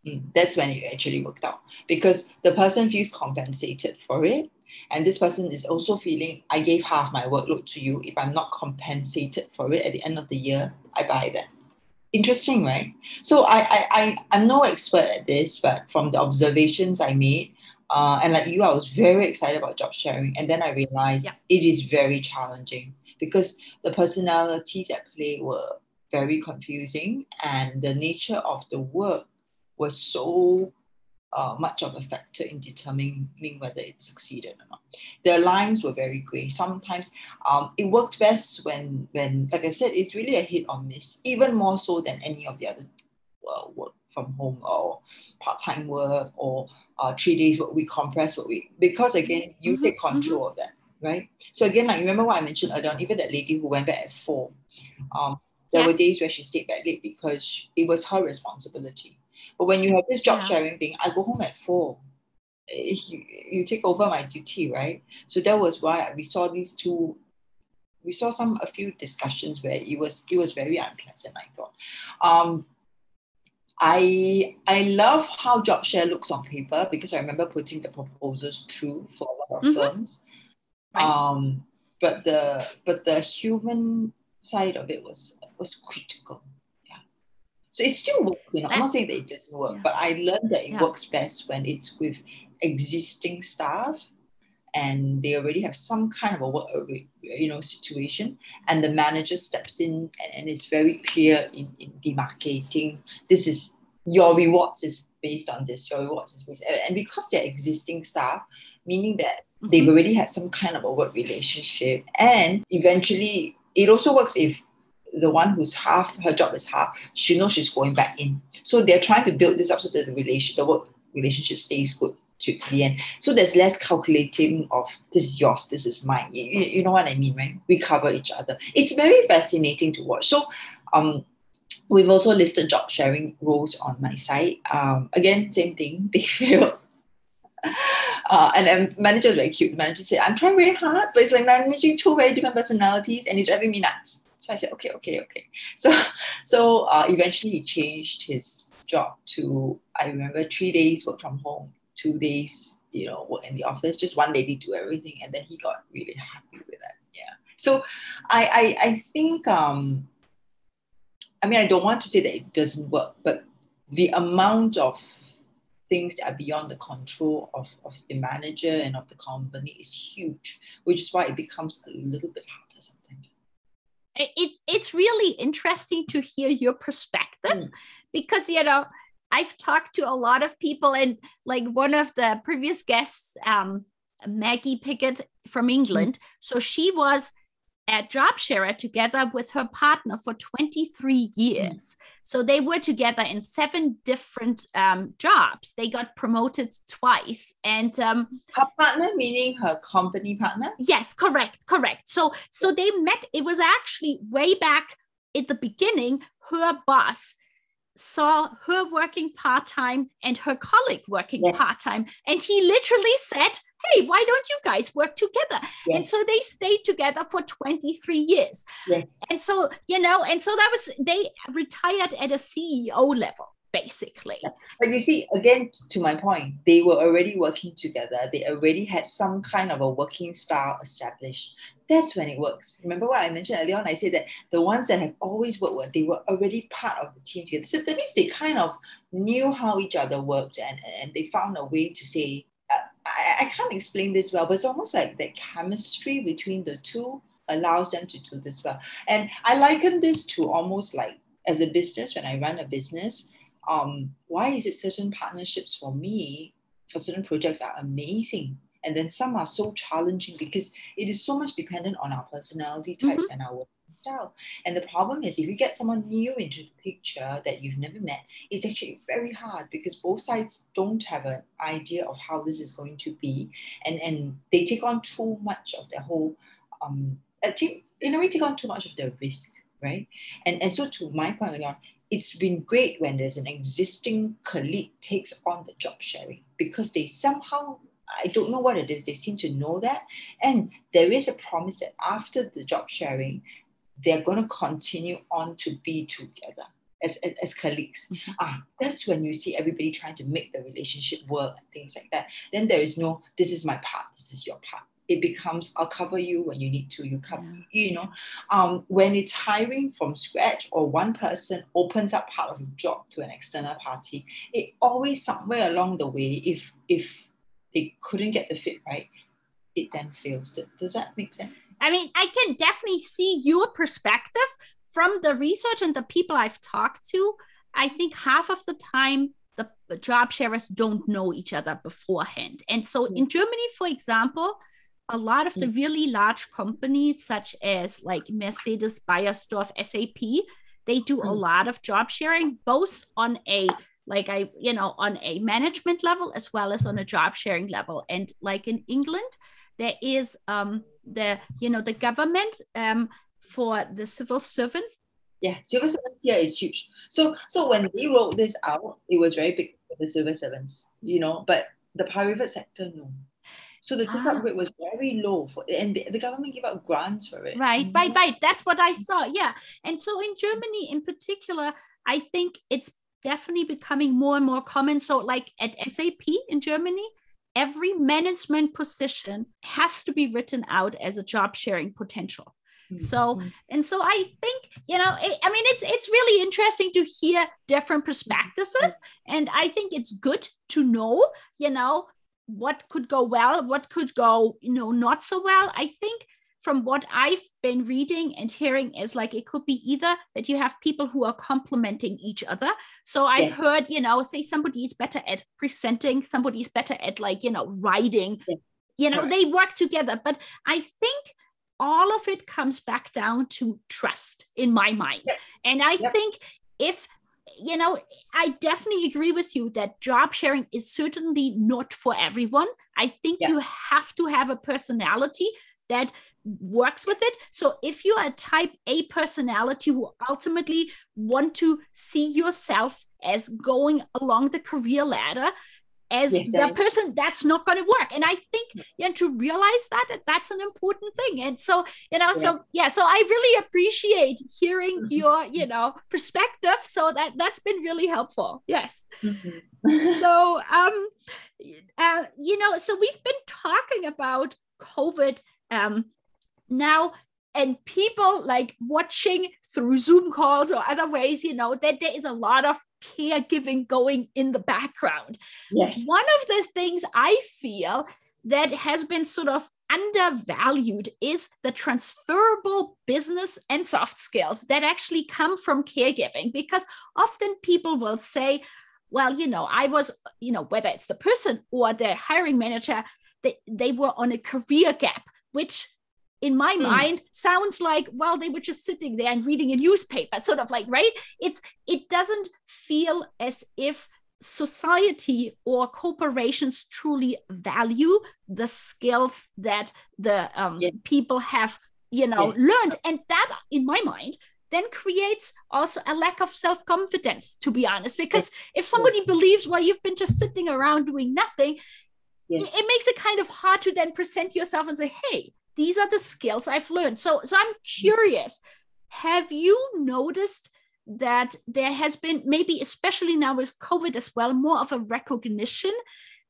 Mm, that's when it actually worked out because the person feels compensated for it. And this person is also feeling, I gave half my workload to you. If I'm not compensated for it at the end of the year, I buy that. Interesting, right? So I, I, I I'm no expert at this, but from the observations I made, uh, and like you, I was very excited about job sharing. And then I realized Yeah. it is very challenging because the personalities at play were very confusing and the nature of the work was so uh, much of a factor in determining whether it succeeded or not. The lines were very gray. Sometimes um, it worked best when, when, like I said, it's really a hit or miss, even more so than any of the other uh, work from home or part-time work or uh, three days what we compress what we Because again, you Mhm, take control of that, right? So again, like remember what I mentioned earlier on, even that lady who went back at four, um, there were days where she stayed back late because sh- it was her responsibility. But when you have this job Yeah. sharing thing, I go home at four. Eh, You, you take over my duty, right? So that was why we saw these two. We saw some a few discussions where it was it was very unpleasant. I thought. Um, I I love how job share looks on paper because I remember putting the proposals through for a lot of Mhm. firms. Right. Um, but the but the human side of it was was critical. Yeah. So it still works, you know. I'm not saying that it doesn't work, Yeah. but I learned that it Yeah. works best when it's with existing staff and they already have some kind of a work, you know, situation, and the manager steps in and, and is very clear in, in demarcating this is your rewards is based on this, your rewards is based, and because they're existing staff, meaning that they've Mhm. already had some kind of a work relationship, and eventually it also works if the one who's half her job is half, she knows she's going back in. So they're trying to build this up so that the relation, the work relationship stays good to, to the end. So there's less calculating of this is yours, this is mine. You, you, know what I mean, right? We cover each other. It's very fascinating to watch. So um we've also listed job sharing roles on my site. Um again, same thing, they fail. Uh, and then manager very cute. The manager said, I'm trying very hard, but it's like managing two very different personalities and it's driving me nuts. So I said, okay, okay, okay. So, so uh, eventually he changed his job to, I remember, three days work from home, two days, you know, work in the office, just one lady do everything. And then he got really happy with that. Yeah. So I, I, I think, um, I mean, I don't want to say that it doesn't work, but the amount of things that are beyond the control of, of the manager and of the company is huge, which is why it becomes a little bit harder sometimes. It's it's really interesting to hear your perspective mm. because you know I've talked to a lot of people and like one of the previous guests, um, Maggie Pickett from England. Mm. So she was at JobSharer together with her partner for 23 years. Mm. So they were together in seven different um, jobs. They got promoted twice. And um, her partner, meaning her company partner? Yes, correct, correct. So so they met. It was actually way back at the beginning. Her boss saw her working part time and her colleague working yes. part time. And he literally said, Hey, why don't you guys work together? Yes. And so they stayed together for 23 years. Yes. And so, you know, and so that was, they retired at a CEO level basically. But you see, again, to my point, they were already working together. They already had some kind of a working style established. That's when it works. Remember what I mentioned earlier on? I said that the ones that have always worked well, they were already part of the team together. So that means they kind of knew how each other worked and, and they found a way to say, uh, I, I can't explain this well, but it's almost like the chemistry between the two allows them to do this well. And I liken this to almost like as a business, when I run a business, um, why is it certain partnerships for me for certain projects are amazing and then some are so challenging because it is so much dependent on our personality types mm-hmm. and our working style. And the problem is if you get someone new into the picture that you've never met it's actually very hard because both sides don't have an idea of how this is going to be. And and they take on too much of their whole um take, in a way take on too much of the risk right? And and so to my point on it's been great when there's an existing colleague takes on the job sharing because they somehow I don't know what it is. They seem to know that. And there is a promise that after the job sharing, they're going to continue on to be together as, as, as colleagues. Mm-hmm. Ah, that's when you see everybody trying to make the relationship work and things like that. Then there is no, this is my part, this is your part it becomes I'll cover you when you need to. You come, you know. Um, when it's hiring from scratch or one person opens up part of a job to an external party, it always somewhere along the way, if if they couldn't get the fit right, it then fails. Does that make sense? I mean, I can definitely see your perspective from the research and the people I've talked to. I think half of the time the job sharers don't know each other beforehand. And so in Germany, for example, a lot of the mm. really large companies such as like mercedes beiersdorf sap they do a mm. lot of job sharing both on a like i you know on a management level as well as on a job sharing level and like in england there is um the you know the government um for the civil servants yeah civil servants here is huge so so when they wrote this out it was very big for the civil servants you know but the private sector no so the take up ah. rate was very low for, and the, the, government gave out grants for it. Right, right, right. That's what I saw. Yeah. And so in Germany in particular, I think it's definitely becoming more and more common. So like at SAP in Germany, every management position has to be written out as a job sharing potential. Mm-hmm. So and so I think you know it, I mean it's it's really interesting to hear different perspectives and I think it's good to know you know what could go well, what could go, you know, not so well. I think from what I've been reading and hearing is like it could be either that you have people who are complementing each other. So I've yes. heard, you know, say somebody is better at presenting, somebody is better at like, you know, writing. Yes. You know, right. they work together. But I think all of it comes back down to trust in my mind. Yep. And I think if you know, I definitely agree with you that job sharing is certainly not for everyone. I think yeah. you have to have a personality that works with it. So if you're a type A personality who ultimately want to see yourself as going along the career ladder, as yes, the person that's not going to work and i think you know, to realize that, that that's an important thing and so you know yeah. so yeah so i really appreciate hearing mm-hmm. your you know perspective so that that's been really helpful yes mm-hmm. so um uh, you know so we've been talking about covid um now and people like watching through zoom calls or other ways you know that there is a lot of caregiving going in the background yes. one of the things i feel that has been sort of undervalued is the transferable business and soft skills that actually come from caregiving because often people will say well you know i was you know whether it's the person or the hiring manager they, they were on a career gap which in my mm. mind sounds like well they were just sitting there and reading a newspaper sort of like right it's it doesn't feel as if society or corporations truly value the skills that the um, yes. people have you know yes. learned and that in my mind then creates also a lack of self-confidence to be honest because yes. if somebody believes well you've been just sitting around doing nothing it makes it kind of hard to then present yourself and say hey these are the skills I've learned. So, so I'm curious. Have you noticed that there has been maybe, especially now with COVID as well, more of a recognition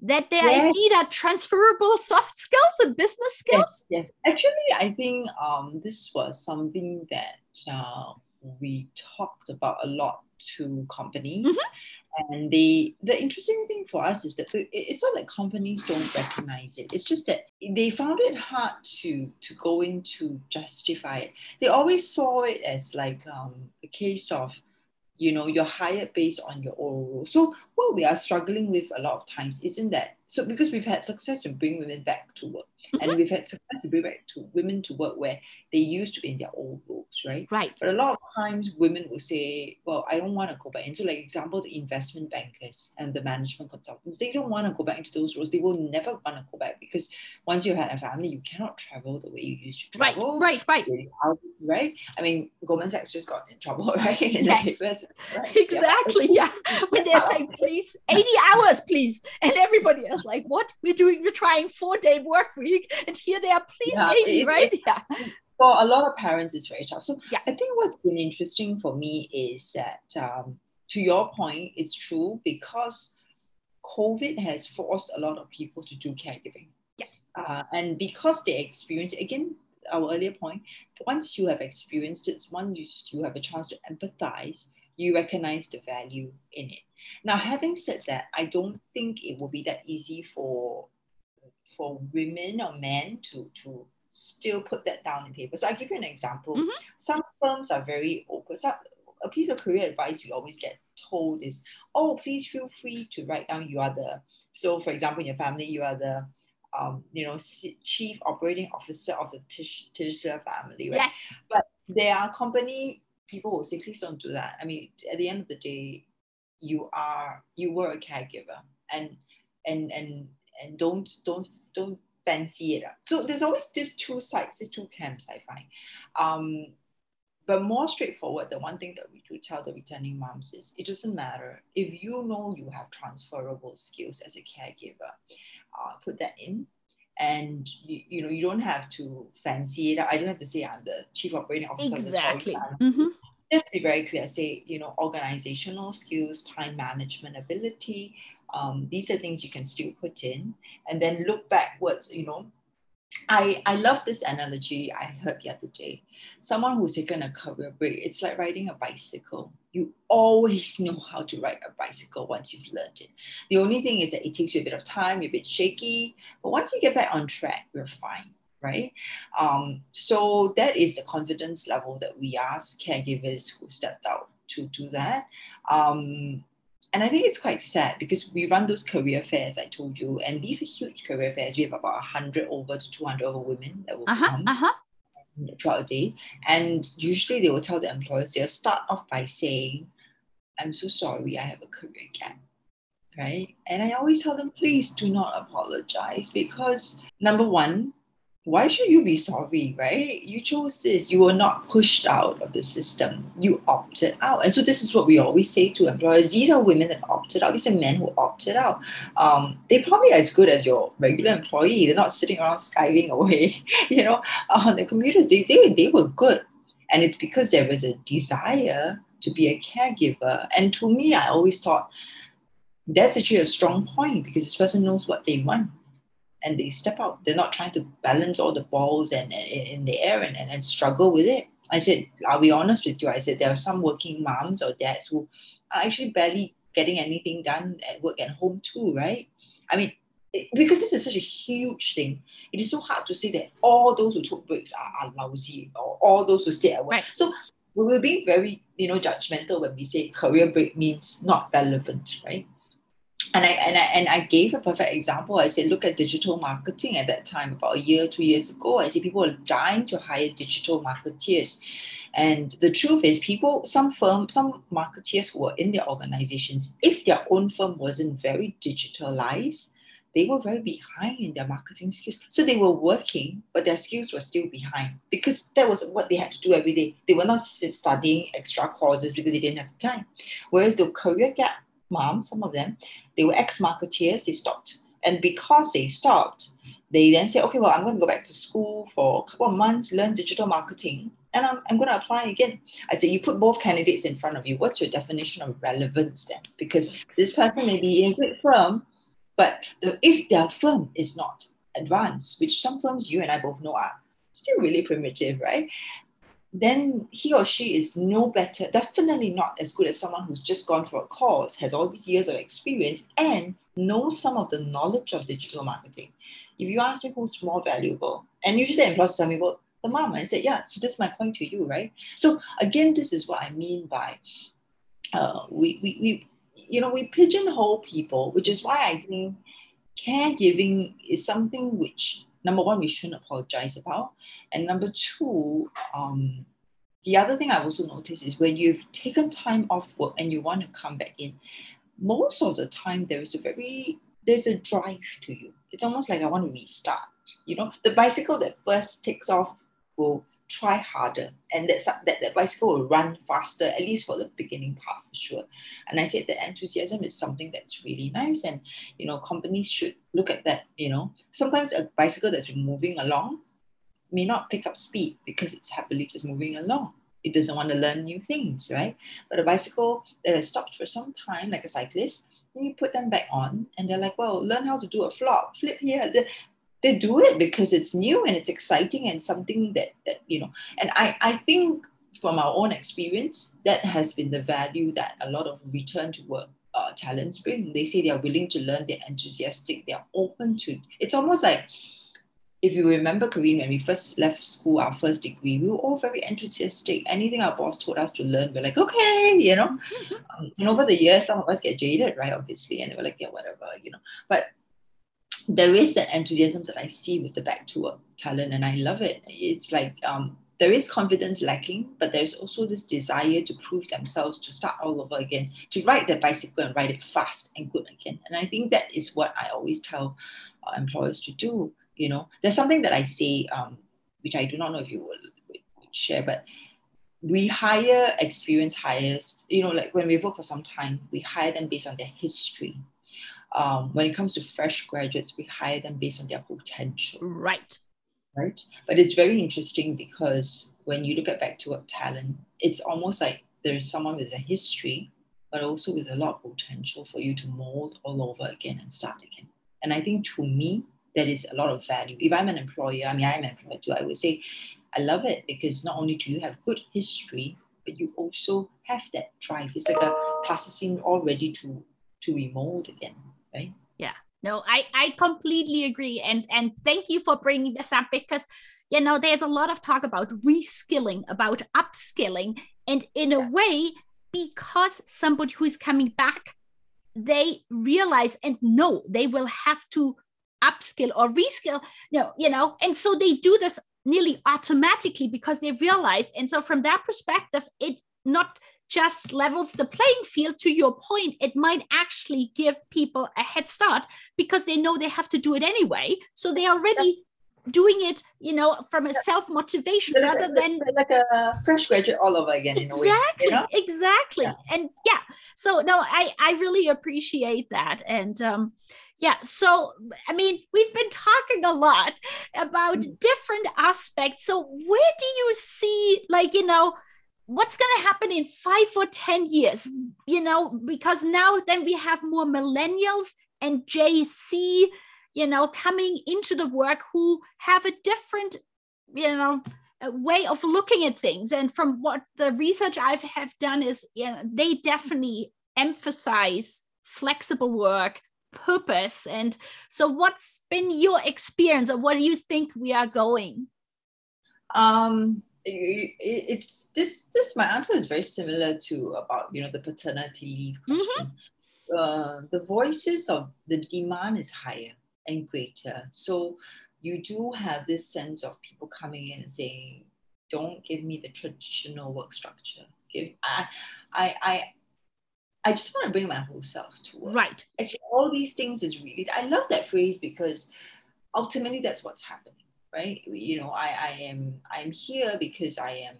that there yes. indeed are transferable soft skills and business skills? Yes, yes. Actually, I think um, this was something that uh, we talked about a lot to companies. Mm-hmm and the the interesting thing for us is that it's not that companies don't recognize it. It's just that they found it hard to to go in to justify it. They always saw it as like um, a case of you know you're hired based on your own role so what we are struggling with a lot of times isn't that so because we've had success in bringing women back to work mm-hmm. and we've had success to bring back to women to work where they used to be in their old roles right? Right. But a lot of times women will say well i don't want to go back. Into like example the investment bankers and the management consultants they don't want to go back into those roles. They will never want to go back because once you had a family you cannot travel the way you used to travel. right right. Right hours, right? I mean goldman sachs just got in trouble right? In yes. Papers, right? exactly yeah, yeah. when they're saying please 80 hours please. And everybody else like, what? We're doing, we're trying four day work week, and here they are, please, yeah, maybe, it, right? It, yeah. For a lot of parents, it's very tough. So yeah. I think what's been interesting for me is that, um, to your point, it's true because COVID has forced a lot of people to do caregiving. Yeah. Uh, and because they experience again, our earlier point, once you have experienced it, once you, you have a chance to empathize, you recognize the value in it. Now, having said that, I don't think it will be that easy for for women or men to to still put that down in paper. So I'll give you an example. Mm-hmm. Some firms are very open. Some, a piece of career advice we always get told is, oh, please feel free to write down you are the, so for example, in your family, you are the, um, you know, chief operating officer of the Tish, family, right? Yes. But there are company people who say, please don't do that. I mean, at the end of the day, you are you were a caregiver and and and and don't don't don't fancy it up. So there's always these two sides, these two camps I find. Um, but more straightforward, the one thing that we do tell the returning moms is it doesn't matter if you know you have transferable skills as a caregiver, uh, put that in. And you, you know you don't have to fancy it. I don't have to say I'm the chief operating officer. Exactly. Mm-hmm just be very clear say you know organizational skills time management ability um, these are things you can still put in and then look backwards you know I, I love this analogy I heard the other day. Someone who's taken a career break, it's like riding a bicycle. You always know how to ride a bicycle once you've learned it. The only thing is that it takes you a bit of time, you're a bit shaky, but once you get back on track, you're fine right? Um, so that is the confidence level that we ask caregivers who stepped out to do that. Um, and I think it's quite sad because we run those career fairs, I told you, and these are huge career fairs. We have about 100 over to 200 over women that will uh-huh, come uh-huh. throughout the day. And usually they will tell the employers, they'll start off by saying, I'm so sorry, I have a career gap. Right. And I always tell them, please do not apologize because number one, why should you be sorry, right? You chose this. You were not pushed out of the system. You opted out. And so this is what we always say to employers. These are women that opted out. These are men who opted out. Um, they probably are as good as your regular employee. They're not sitting around skiving away, you know, on the computers. They, they, they were good. And it's because there was a desire to be a caregiver. And to me, I always thought that's actually a strong point because this person knows what they want and they step out. They're not trying to balance all the balls and in the air and, and, and struggle with it. I said, I'll be honest with you. I said there are some working moms or dads who are actually barely getting anything done at work and home too, right? I mean, it, because this is such a huge thing, it is so hard to say that all those who took breaks are, are lousy or all those who stay at work. Right. So we were being very, you know, judgmental when we say career break means not relevant, right? And I, and I and I gave a perfect example. I said, look at digital marketing at that time, about a year, two years ago. I see people are dying to hire digital marketeers. And the truth is, people, some firm, some marketeers who were in their organizations, if their own firm wasn't very digitalized, they were very behind in their marketing skills. So they were working, but their skills were still behind because that was what they had to do every day. They were not studying extra courses because they didn't have the time. Whereas the career gap mom, some of them, they were ex-marketeers, they stopped. And because they stopped, they then said, okay, well, I'm going to go back to school for a couple of months, learn digital marketing, and I'm, I'm going to apply again. I said, you put both candidates in front of you. What's your definition of relevance then? Because this person may be in a great firm, but if their firm is not advanced, which some firms you and I both know are still really primitive, right? Then he or she is no better, definitely not as good as someone who's just gone for a course, has all these years of experience, and knows some of the knowledge of digital marketing. If you ask me who's more valuable, and usually employers tell me, well, the mom, I said, yeah, so that's my point to you, right? So again, this is what I mean by uh, we, we, we, you know, we pigeonhole people, which is why I think caregiving is something which number one, we shouldn't apologize about. And number two, um, the other thing I've also noticed is when you've taken time off work and you want to come back in, most of the time there is a very there's a drive to you. It's almost like I want to restart. You know, the bicycle that first takes off will try harder. And that, that, that bicycle will run faster at least for the beginning part for sure. And i said that enthusiasm is something that's really nice. And you know companies should look at that you know. Sometimes a bicycle that's been moving along may not pick up speed because it's happily just moving along. It doesn't want to learn new things right? But a bicycle that has stopped for some time like a cyclist you put them back on and they're like well learn how to do a flop flip here they do it because it's new and it's exciting and something that, that you know and I, I think from our own experience that has been the value that a lot of return to work uh, talents bring they say they are willing to learn they're enthusiastic they're open to it's almost like if you remember Kareen, when we first left school, our first degree, we were all very enthusiastic. Anything our boss told us to learn, we're like, okay, you know. um, and over the years, some of us get jaded, right? Obviously, and they were like, yeah, whatever, you know. But there is an enthusiasm that I see with the back to work talent, and I love it. It's like um, there is confidence lacking, but there's also this desire to prove themselves, to start all over again, to ride the bicycle and ride it fast and good again. And I think that is what I always tell uh, employers to do. You know, there's something that I say, um, which I do not know if you will share, but we hire experienced hires. You know, like when we work for some time, we hire them based on their history um, when it comes to fresh graduates, we hire them based on their potential. Right. Right. But it's very interesting because when you look at back to work talent, it's almost like there is someone with a history, but also with a lot of potential for you to mold all over again and start again. And I think to me, that is a lot of value. If I'm an employer, I mean, I'm an employer too, I would say I love it because not only do you have good history, but you also have that drive. It's like a plasticine all ready to to remold again right? Yeah. No i i completely agree. And and thank you for bringing this up because you know there's a lot of talk about reskilling about upskilling. And in a way because somebody who is coming back they realize and know they will have to upskill or reskill. You know you know and so they do this nearly automatically because they realize. And so from that perspective it not just levels the playing field to your point it might actually give people a head start because they know they have to do it anyway so they are already doing it you know from a self motivation like rather than like a fresh graduate all over again in exactly a way you know? exactly Yeah. and yeah so no i i really appreciate that and um yeah so i mean we've been talking a lot about Mm. different aspects so where do you see like you know what's going to happen in five or ten years you know because now then we have more millennials and Gen Z you know coming into the work who have a different you know way of looking at things. And from what the research i've have done is you know, they definitely emphasize flexible work purpose. And so what's been your experience or what do you think we are going? Um it's this this my answer is very similar to about you know the paternity leave question. Uh, the voices of the demand is higher and greater. So you do have this sense of people coming in and saying don't give me the traditional work structure. Give i i i I just want to bring my whole self to work. Right. Actually all these things is really i love that phrase because ultimately that's what's happening right? You know i i am i'm here because i am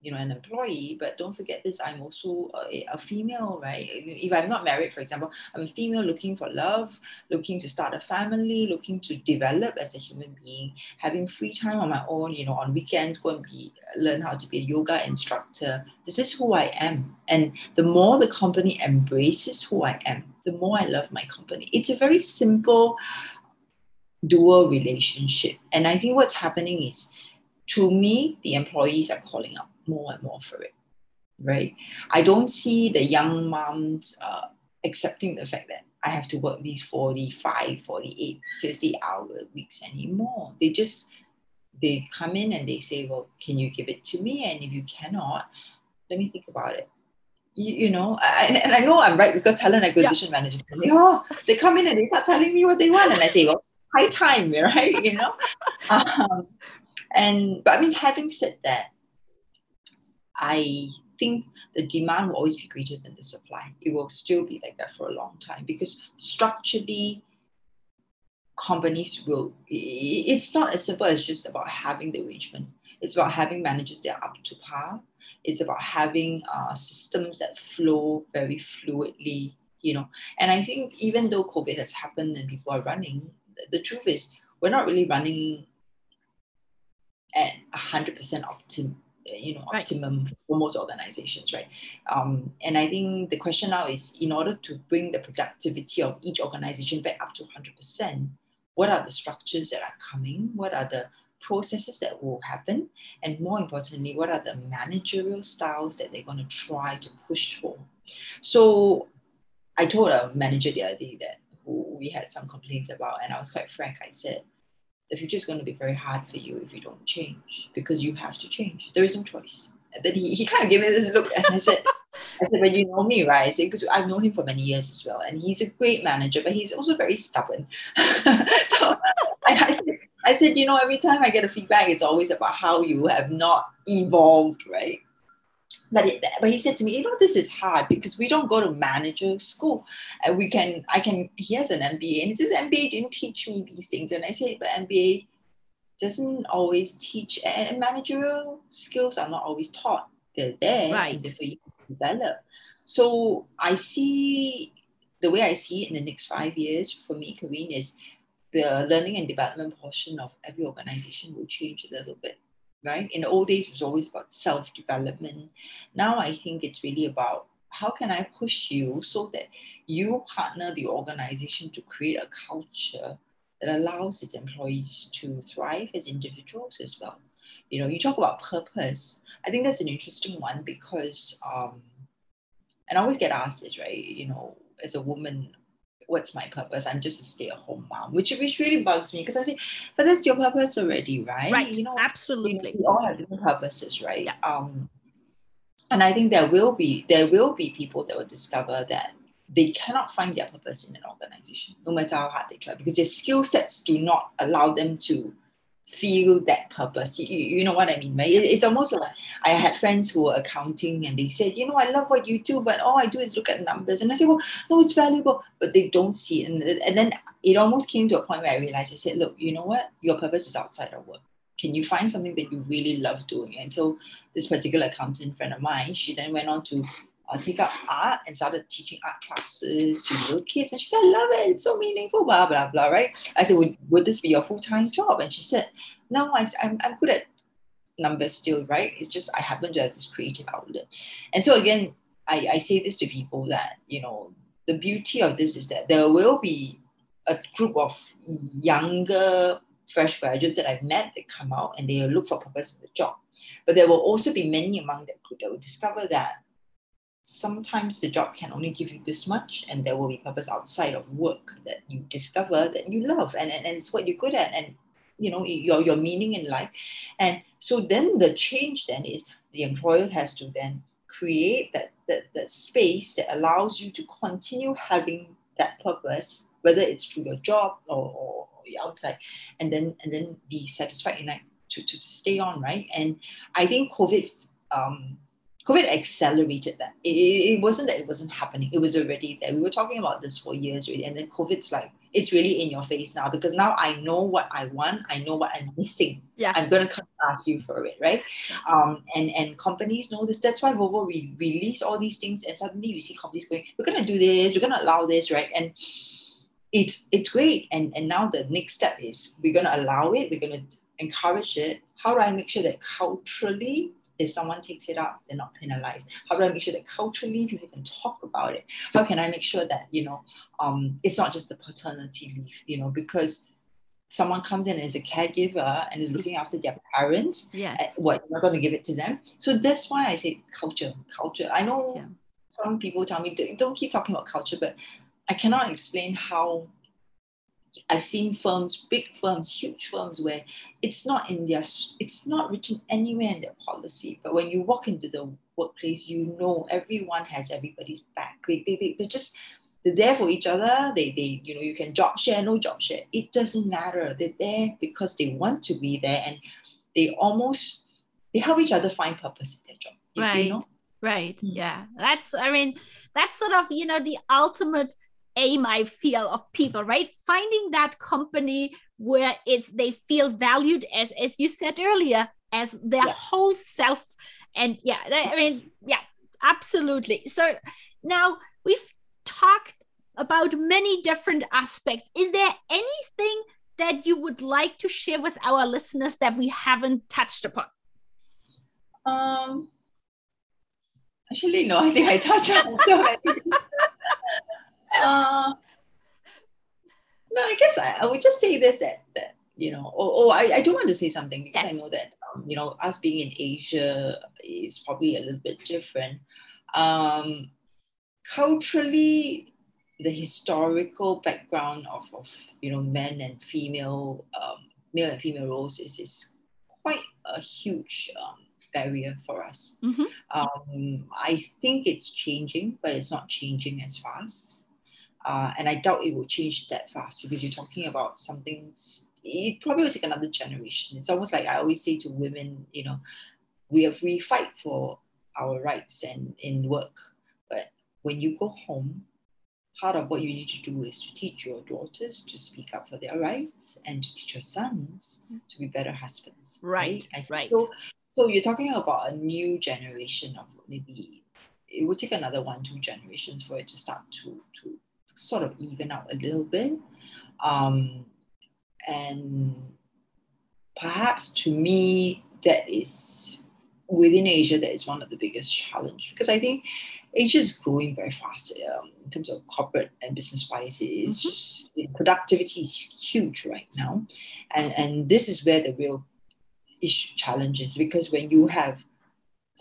you know an employee but don't forget this i'm also a, a female right? If i'm not married for example i'm a female looking for love looking to start a family looking to develop as a human being having free time on my own you know on weekends go and be learn how to be a yoga instructor. This is who i am. And the more the company embraces who I am, the more I love my company. It's a very simple dual relationship. And I think what's happening is, to me, the employees are calling out more and more for it, right? I don't see the young moms uh, accepting the fact that I have to work these 45, 48, 50 hour weeks anymore. They just, they come in and they say, well, can you give it to me? And if you cannot, let me think about it you, you know, I, and I know I'm right because talent acquisition managers tell me, oh, they come in and they start telling me what they want, and I say, well, high time, right? You know, um, and but I mean, having said that, I think the demand will always be greater than the supply. It will still be like that for a long time because structurally, companies will. It's not as simple as just about having the arrangement. It's about having managers that are up to par it's about having uh, systems that flow very fluidly you know and i think even though covid has happened and people are running the, truth is we're not really running at 100% optim, you know Right. optimum for most organizations right? Um, and i think the question now is in order to bring the productivity of each organization back up to 100% what are the structures that are coming? What are the processes that will happen? And more importantly what are the managerial styles that they're going to try to push for? So i told a manager the other day that who we had some complaints about and i was quite frank i said the future is going to be very hard for you if you don't change because you have to change there is no choice and then he, he kind of gave me this look and i said I said, but you know me, right? I said, because I've known him for many years as well. And he's a great manager, but he's also very stubborn. so I, I, said, I said, you know, every time I get a feedback, it's always about how you have not evolved, right? But, it, but he said to me, you know, this is hard because we don't go to manager school. And we can, I can, he has an MBA and he says, MBA didn't teach me these things. And I said, but MBA doesn't always teach, and managerial skills are not always taught. They're there Right. for you to develop. So I see the way I see it in the next five years for me, Karine, is the learning and development portion of every organization will change a little bit. Right? In the old days, it was always about self-development. Now I think it's really about how can I push you so that you partner the organization to create a culture that allows its employees to thrive as individuals as well. You know, you talk about purpose. I think that's an interesting one because, um, and I always get asked this, right? You know, as a woman, what's my purpose? I'm just a stay-at-home mom, which which really bugs me because I say, but that's your purpose already, right? right You know, you know, absolutely we all have different purposes, right? Yeah. Um, and I think there will be there will be people that will discover that they cannot find their purpose in an organization, no matter how hard they try, because their skill sets do not allow them to feel that purpose. You, you know what I mean, right? It, it's almost like I had friends who were accounting and they said, you know, I love what you do, but all I do is look at numbers. And I said, well, no, it's valuable, but they don't see it. And, and then it almost came to a point where I realized, I said, look, you know what? Your purpose is outside of work. Can you find something that you really love doing? And so this particular accountant friend of mine, she then went on to uh, take up art and started teaching art classes to little kids. And she said, I love it. It's so meaningful, blah, blah, blah, right? I said, would, would this be your full-time job? And she said, no, I, I'm, I'm good at numbers still, right? It's just I happen to have this creative outlet. And so again, I, I say this to people that, you know, the beauty of this is that there will be a group of younger fresh graduates that I've met that come out and they look for purpose in the job. But there will also be many among that group that will discover that sometimes the job can only give you this much and there will be purpose outside of work that you discover that you love and, and, and it's what you're good at and you know your, your meaning in life. And so then the change then is the employer has to then create that, that, that space that allows you to continue having that purpose whether it's through your job or, or outside and then and then be satisfied in like to, to, to stay on right? And i think covid um, COVID accelerated that. It, it wasn't that it wasn't happening. It was already there. We were talking about this for years already. And then COVID's like, it's really in your face now because now I know what I want. I know what I'm missing. Yeah, I'm going to come ask you for it, right? Um, and, and companies know this. That's why Volvo re- release all these things. And suddenly you see companies going, we're going to do this. We're going to allow this, right? And it's it's great. And, and now the next step is we're going to allow it. We're going to encourage it. How do I make sure that culturally if someone takes it up, they're not penalized? How do I make sure that culturally people can talk about it? How can I make sure that, you know, um, it's not just the paternity leave, you know, because someone comes in as a caregiver and is looking after their parents, yes. Eh, what, you're not going to give it to them? So that's why I say culture, culture. I know yeah. some people tell me, don't keep talking about culture, but I cannot explain how I've seen firms, big firms, huge firms, where it's not in their, it's not written anywhere in their policy. But when you walk into the workplace, you know everyone has everybody's back. They, they, they, they're just, they're there for each other. They, they, you know, you can job share, no job share. It doesn't matter. They're there because they want to be there, and they almost, they help each other find purpose in their job. Right. You know? Right. Mm. Yeah. That's, I mean, that's sort of, you know, the ultimate aim I feel of people, right? Finding that company where it's they feel valued as as you said earlier, as their yeah. whole self. And yeah, I mean, yeah, absolutely. So now we've talked about many different aspects. Is there anything that you would like to share with our listeners that we haven't touched upon? Um, actually, no. I think I touched on so many. Uh, no, I guess I, I, would just say this that, that you know, oh, oh I, I do want to say something because yes. I know that, um, you know, us being in Asia is probably a little bit different. Um, culturally, the historical background of, of you know men and female um, male and female roles is, is quite a huge um, barrier for us. Mm-hmm. Um, I think it's changing, but it's not changing as fast. Uh, and I doubt it will change that fast because you're talking about something, it probably will take another generation. It's almost like I always say to women, you know, we have, we fight for our rights and in work, but when you go home, part of what you need to do is to teach your daughters to speak up for their rights and to teach your sons to be better husbands. Right, right. right. So, so you're talking about a new generation of maybe it would take another one, two generations for it to start to to sort of even out a little bit. Um, and perhaps to me, that is within Asia, that is one of the biggest challenge because I think Asia is growing very fast um, in terms of corporate and business wise. It's mm-hmm. just you know, productivity is huge right now, and and this is where the real issue challenge is because when you have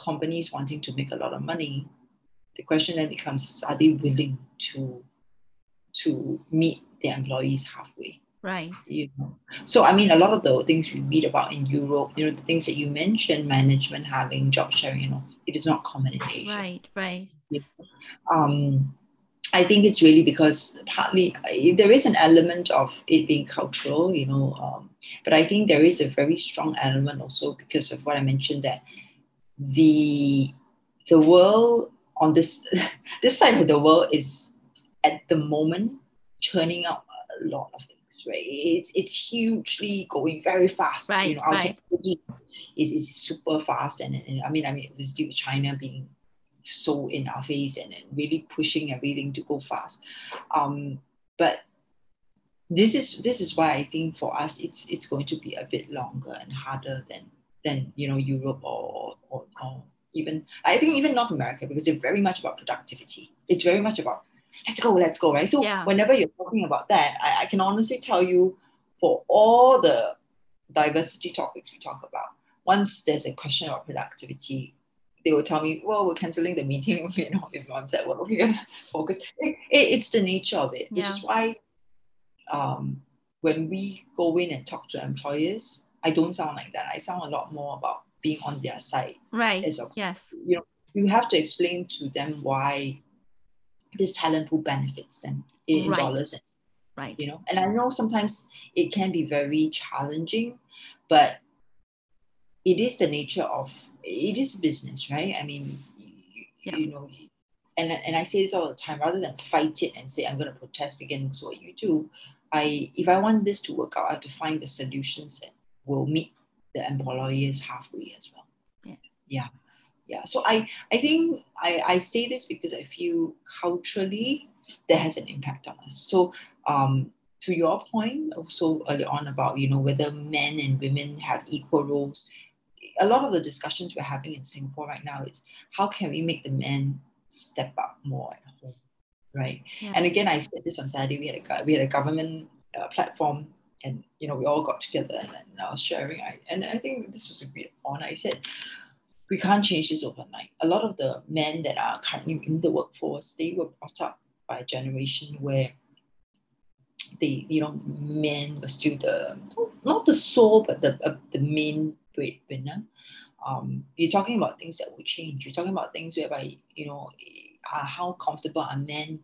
companies wanting to make a lot of money, the question then becomes: Are they willing to to meet their employees halfway. Right. You know. So I mean a lot of the things we read about in Europe, you know, the things that you mentioned, management having job sharing, you know, it is not common in Asia. Right, right. Um I think it's really because partly there is an element of it being cultural, you know, um, but I think there is a very strong element also because of what I mentioned that the the world on this this side of the world is at the moment churning out a lot of things, right? It's it's hugely going very fast. Right, you know, our right. technology is, is super fast and, and I mean I mean with China being so in our face and, and really pushing everything to go fast. Um, but this is this is why I think for us it's it's going to be a bit longer and harder than than you know Europe or or, or even I think even North America because they're very much about productivity. It's very much about let's go, let's go, right? So Yeah. whenever you're talking about that, I, I can honestly tell you for all the diversity topics we talk about, once there's a question about productivity, they will tell me, well, we're canceling the meeting, you know, if mom said, well, we're gonna focus. It, it- it's the nature of it, which Yeah. is why um, when we go in and talk to employers, I don't sound like that. I sound a lot more about being on their side. Right. As a, Yes. you know, you have to explain to them why this talent pool benefits them in Right. dollars and Right. you know and i know sometimes it can be very challenging but it is the nature of it is business right i mean you, Yeah. you know and, and i say this all the time rather than fight it and say i'm going to protest against what you do i if i want this to work out i have to find the solutions that will meet the employers halfway as well Yeah. yeah yeah so i i think i i say this because i feel culturally that has an impact on us. So um to your point also early on about you know whether men and women have equal roles a lot of the discussions we're having in singapore right now is how can we make the men step up more at home right? Yeah. and again i said this on saturday we had a we had a government uh, platform and you know we all got together and, and i was sharing I, and i think this was agreed upon i said we can't change this overnight. A lot of the men that are currently in the workforce they were brought up by a generation where they you know men were still the not the sole but the uh, the main breadwinner. Um you're talking about things that will change. You're talking about things whereby you know uh, how comfortable are men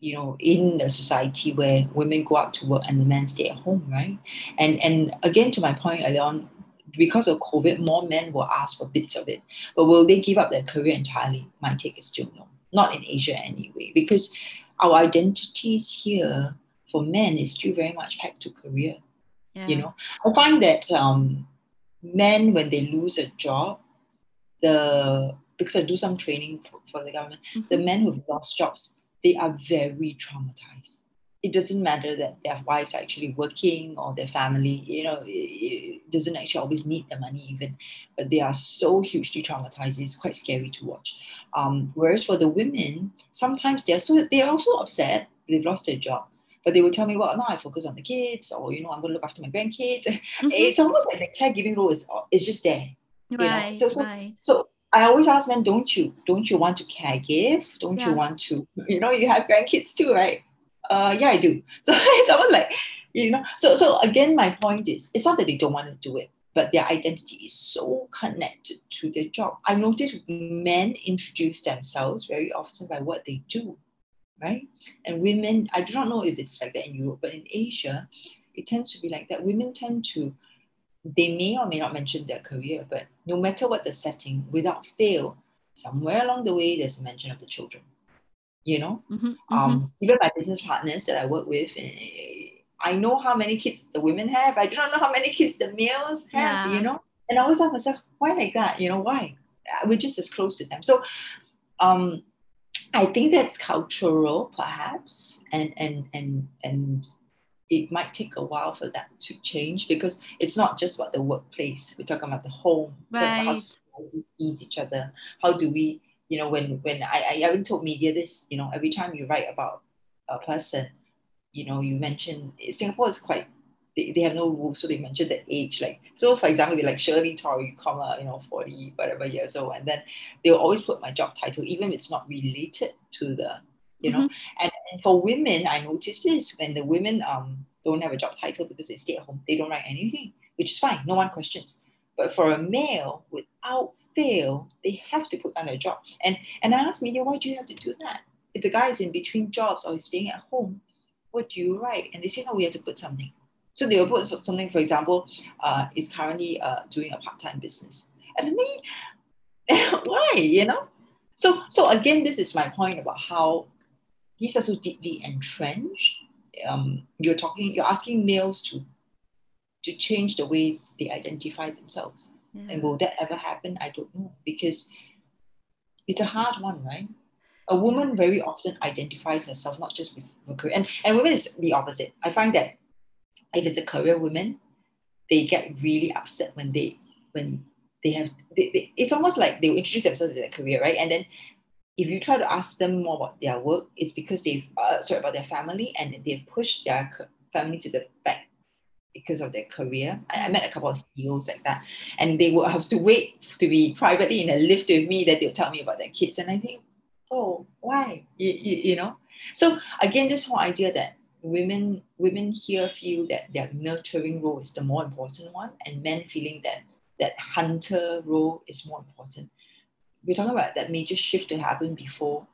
you know in a society where women go out to work and the men stay at home right? And and again to my point earlier on because of covid more men will ask for bits of it. But will they give up their career entirely? My take is still no. Not in asia anyway. Because our identities here for men is still very much pegged to career Yeah. you know? I find that um, men when they lose a job the because i do some training for, for the government the Mhm. men who've lost jobs they are very traumatized it doesn't matter that their wives are actually working or their family you know it, it doesn't actually always need the money even but they are so hugely traumatized it's quite scary to watch um, whereas for the women sometimes they're so they're also upset they've lost their job but they will tell me well now i focus on the kids or you know i'm going to look after my grandkids Mhm. it's almost like the caregiving role is, is just there know, Right. so- so- right. so I always ask men, don't you don't you want to caregive? Don't Yeah. you want to, you know, you have grandkids too, right? Uh yeah, I do. So it's almost like, you know, so so again, my point is it's not that they don't want to do it, but their identity is so connected to their job. I notice men introduce themselves very often by what they do, right? And women, I do not know if it's like that in Europe, but in Asia, it tends to be like that. Women tend to they may or may not mention their career, but no matter what the setting, without fail, somewhere along the way, there's a mention of the children. You know, Mhm, mhm. um, even my business partners that I work with, eh, I know how many kids the women have. I do not know how many kids the males have. Yeah. You know, and I always ask myself, why like that? You know, why? Uh, We're just as close to them. So, um, I think that's cultural, perhaps, and and and and it might take a while for that to change because it's not just about the workplace. We're talking about the home. About how Right. society sees each other. How do we, you know, when when I, I even told media this, you know, every time you write about a person, you know, you mention Singapore is quite they, they have no rules, so they mention the age. Like so for example, we like Shirley Tory, comma, you know, 40, whatever years old, and then they'll always put my job title, even if it's not related to the, you know, Mhm. and, and for women, I notice this when the women um don't have a job title because they stay at home, they don't write anything, which is fine, no one questions. But for a male, without fail, they have to put down their job. And and I asked media, why do you have to do that? if the guy is in between jobs or he's staying at home, what do you write? And they say, no, we have to put something. So they will put something, for example, uh, is currently uh, doing a part-time business. And then, why, you know? So, so again, this is my point about how these are so deeply entrenched. Um, you're talking, you're asking males to to change the way they identify themselves. Yeah. And will that ever happen? I don't know because it's a hard one, right? A woman very often identifies herself not just with her career, and, and women is the opposite. I find that if it's a career woman, they get really upset when they when they have they, they, it's almost like they will introduce themselves to their career, right? And then if you try to ask them more about their work, it's because they've uh, sorry about their family and they've pushed their family to the back because of their career. I, I, met a couple of CEOs like that, and they would have to wait to be privately in a lift with me that they'll tell me about their kids. And I think, oh, why? You, you, you know? So again, this whole idea that women women here feel that their nurturing role is the more important one, and men feeling that that hunter role is more important. We're talking about that major shift to happen before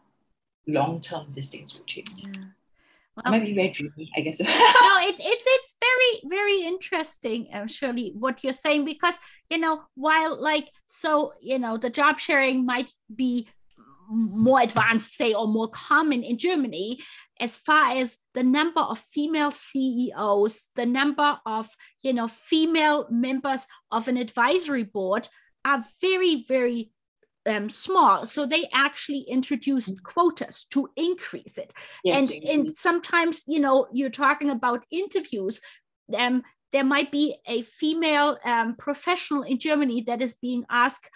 long term these things will change. Yeah. Well, might be very dreamy, I guess. no, it, it's it's very very interesting, um, Shirley, what you're saying because you know while like so you know the job sharing might be more advanced, say, or more common in Germany, as far as the number of female CEOs, the number of you know female members of an advisory board are very very um, small. So they actually introduced mm. quotas to increase it. Yes, and, and sometimes, you know, you're talking about interviews. Um, there might be a female um, professional in Germany that is being asked,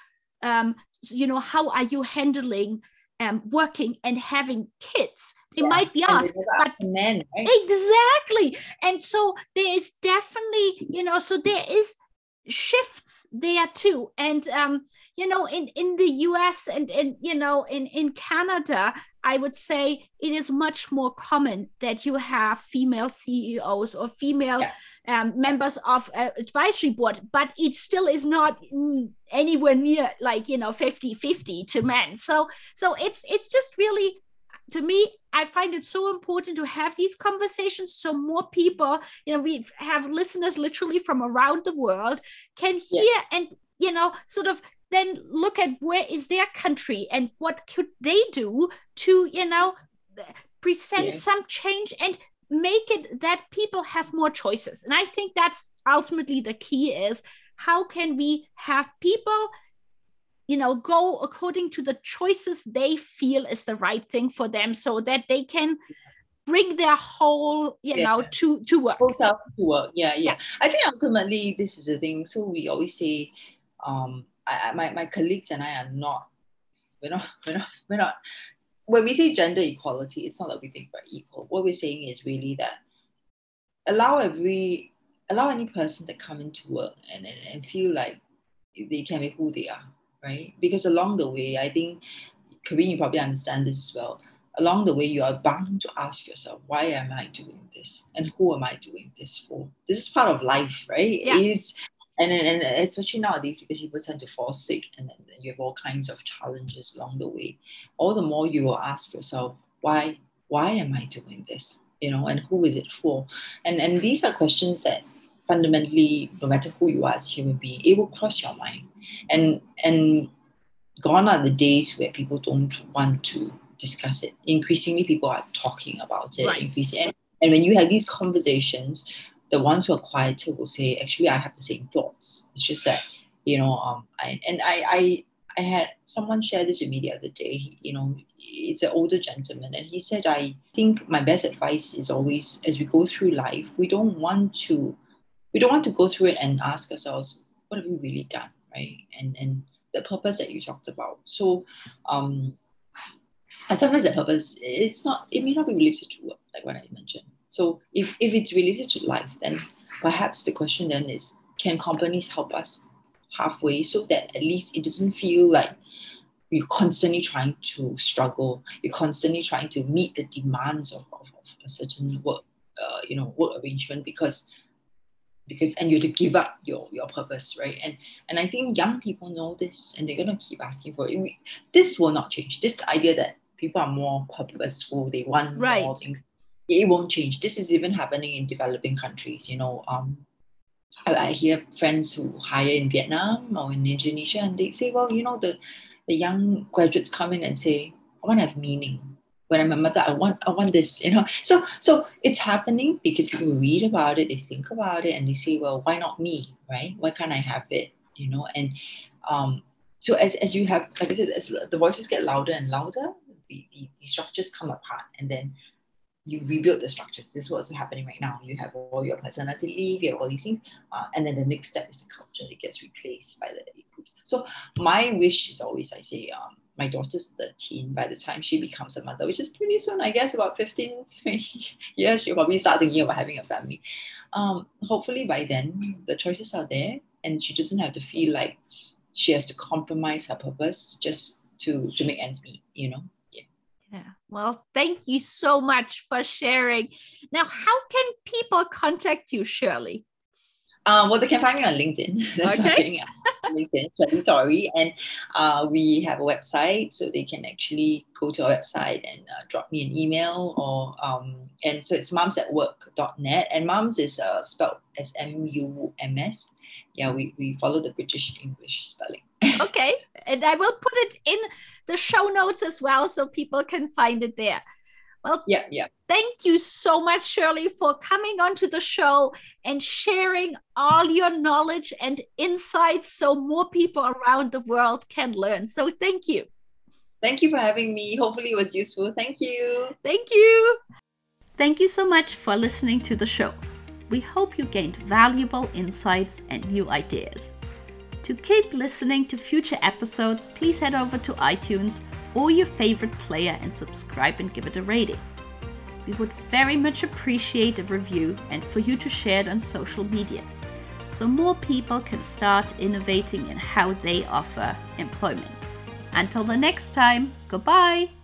um, you know, how are you handling um, working and having kids? They yeah. might be asked, but men, right? exactly. And so there is definitely, you know, so there is shifts there too and um, you know in in the us and in you know in in canada i would say it is much more common that you have female ceos or female yeah. um, members of uh, advisory board but it still is not anywhere near like you know 50 50 to men so so it's it's just really to me I find it so important to have these conversations so more people, you know, we have listeners literally from around the world can hear yeah. and, you know, sort of then look at where is their country and what could they do to, you know, present yeah. some change and make it that people have more choices. And I think that's ultimately the key is how can we have people you know go according to the choices they feel is the right thing for them so that they can bring their whole you yeah. know to to work. Whole self to work. Yeah, yeah, i think ultimately this is the thing. So we always say um I, my, my colleagues and i are not we're not we're not we're not when we say gender equality it's not that we think we're equal what we're saying is really that allow every allow any person to come into work and, and, and feel like they can be who they are right? Because along the way, I think, Karine, you probably understand this as well. Along the way, you are bound to ask yourself, why am I doing this? And who am I doing this for? This is part of life, right? Yeah. Is and, and, and especially nowadays because people tend to fall sick and then you have all kinds of challenges along the way. All the more you will ask yourself, why why am I doing this? You know, and who is it for? And and these are questions that fundamentally, no matter who you are as a human being, it will cross your mind. And and gone are the days where people don't want to discuss it. Increasingly, people are talking about it. Right. Increasing, and, and when you have these conversations, the ones who are quieter will say, actually, I have the same thoughts. It's just that, you know, um, I, and I, I, I had someone share this with me the other day. You know, it's an older gentleman, and he said, I think my best advice is always, as we go through life, we don't want to we don't want to go through it and ask ourselves, what have we really done, right? And and the purpose that you talked about. So, um, and sometimes the purpose it's not it may not be related to work, like what I mentioned. So if if it's related to life, then perhaps the question then is, can companies help us halfway so that at least it doesn't feel like you're constantly trying to struggle, you're constantly trying to meet the demands of, of, of a certain work, uh, you know, work arrangement because because and you have to give up your your purpose right and and i think young people know this and they're going to keep asking for it this will not change this idea that people are more purposeful. They want Right. more things. It won't change. This is even happening in developing countries. You know, um, I, I hear friends who hire in Vietnam or in Indonesia, and they say, well, you know, the the young graduates come in and say, I want to have meaning. When I'm a mother, I want I want this, you know. So so it's happening because people read about it, they think about it, and they say, well, why not me, right? Why can't I have it, you know? And um, so as, as you have, like I said, as the voices get louder and louder, the, the, the structures come apart, and then you rebuild the structures. This is what's happening right now. You have all your personality leave, you have all these things, uh, and then the next step is the culture. It gets replaced by the groups. So my wish is always, I say, um, my daughter's 13 by the time she becomes a mother, which is pretty soon, I guess, about 15, 20 years, she'll probably start thinking about having a family. Um, hopefully by then, the choices are there and she doesn't have to feel like she has to compromise her purpose just to, to make ends meet, you know? Yeah. Yeah. Well, thank you so much for sharing. Now, how can people contact you, Shirley? Um, well, they can find me on LinkedIn. That's Okay. LinkedIn, Tori. And uh, we have a website, so they can actually go to our website and uh, drop me an email. Or um, And so it's mums at work.net. And mums is uh, spelled as M U M S. Yeah, we, we follow the British English spelling. Okay. And I will put it in the show notes as well so people can find it there. Well, Yeah, yeah. thank you so much, Shirley, for coming onto the show and sharing all your knowledge and insights so more people around the world can learn. So, thank you. Thank you for having me. Hopefully, it was useful. Thank you. Thank you. Thank you so much for listening to the show. We hope you gained valuable insights and new ideas. To keep listening to future episodes, please head over to iTunes or your favorite player and subscribe and give it a rating. We would very much appreciate a review and for you to share it on social media so more people can start innovating in how they offer employment. Until the next time, goodbye.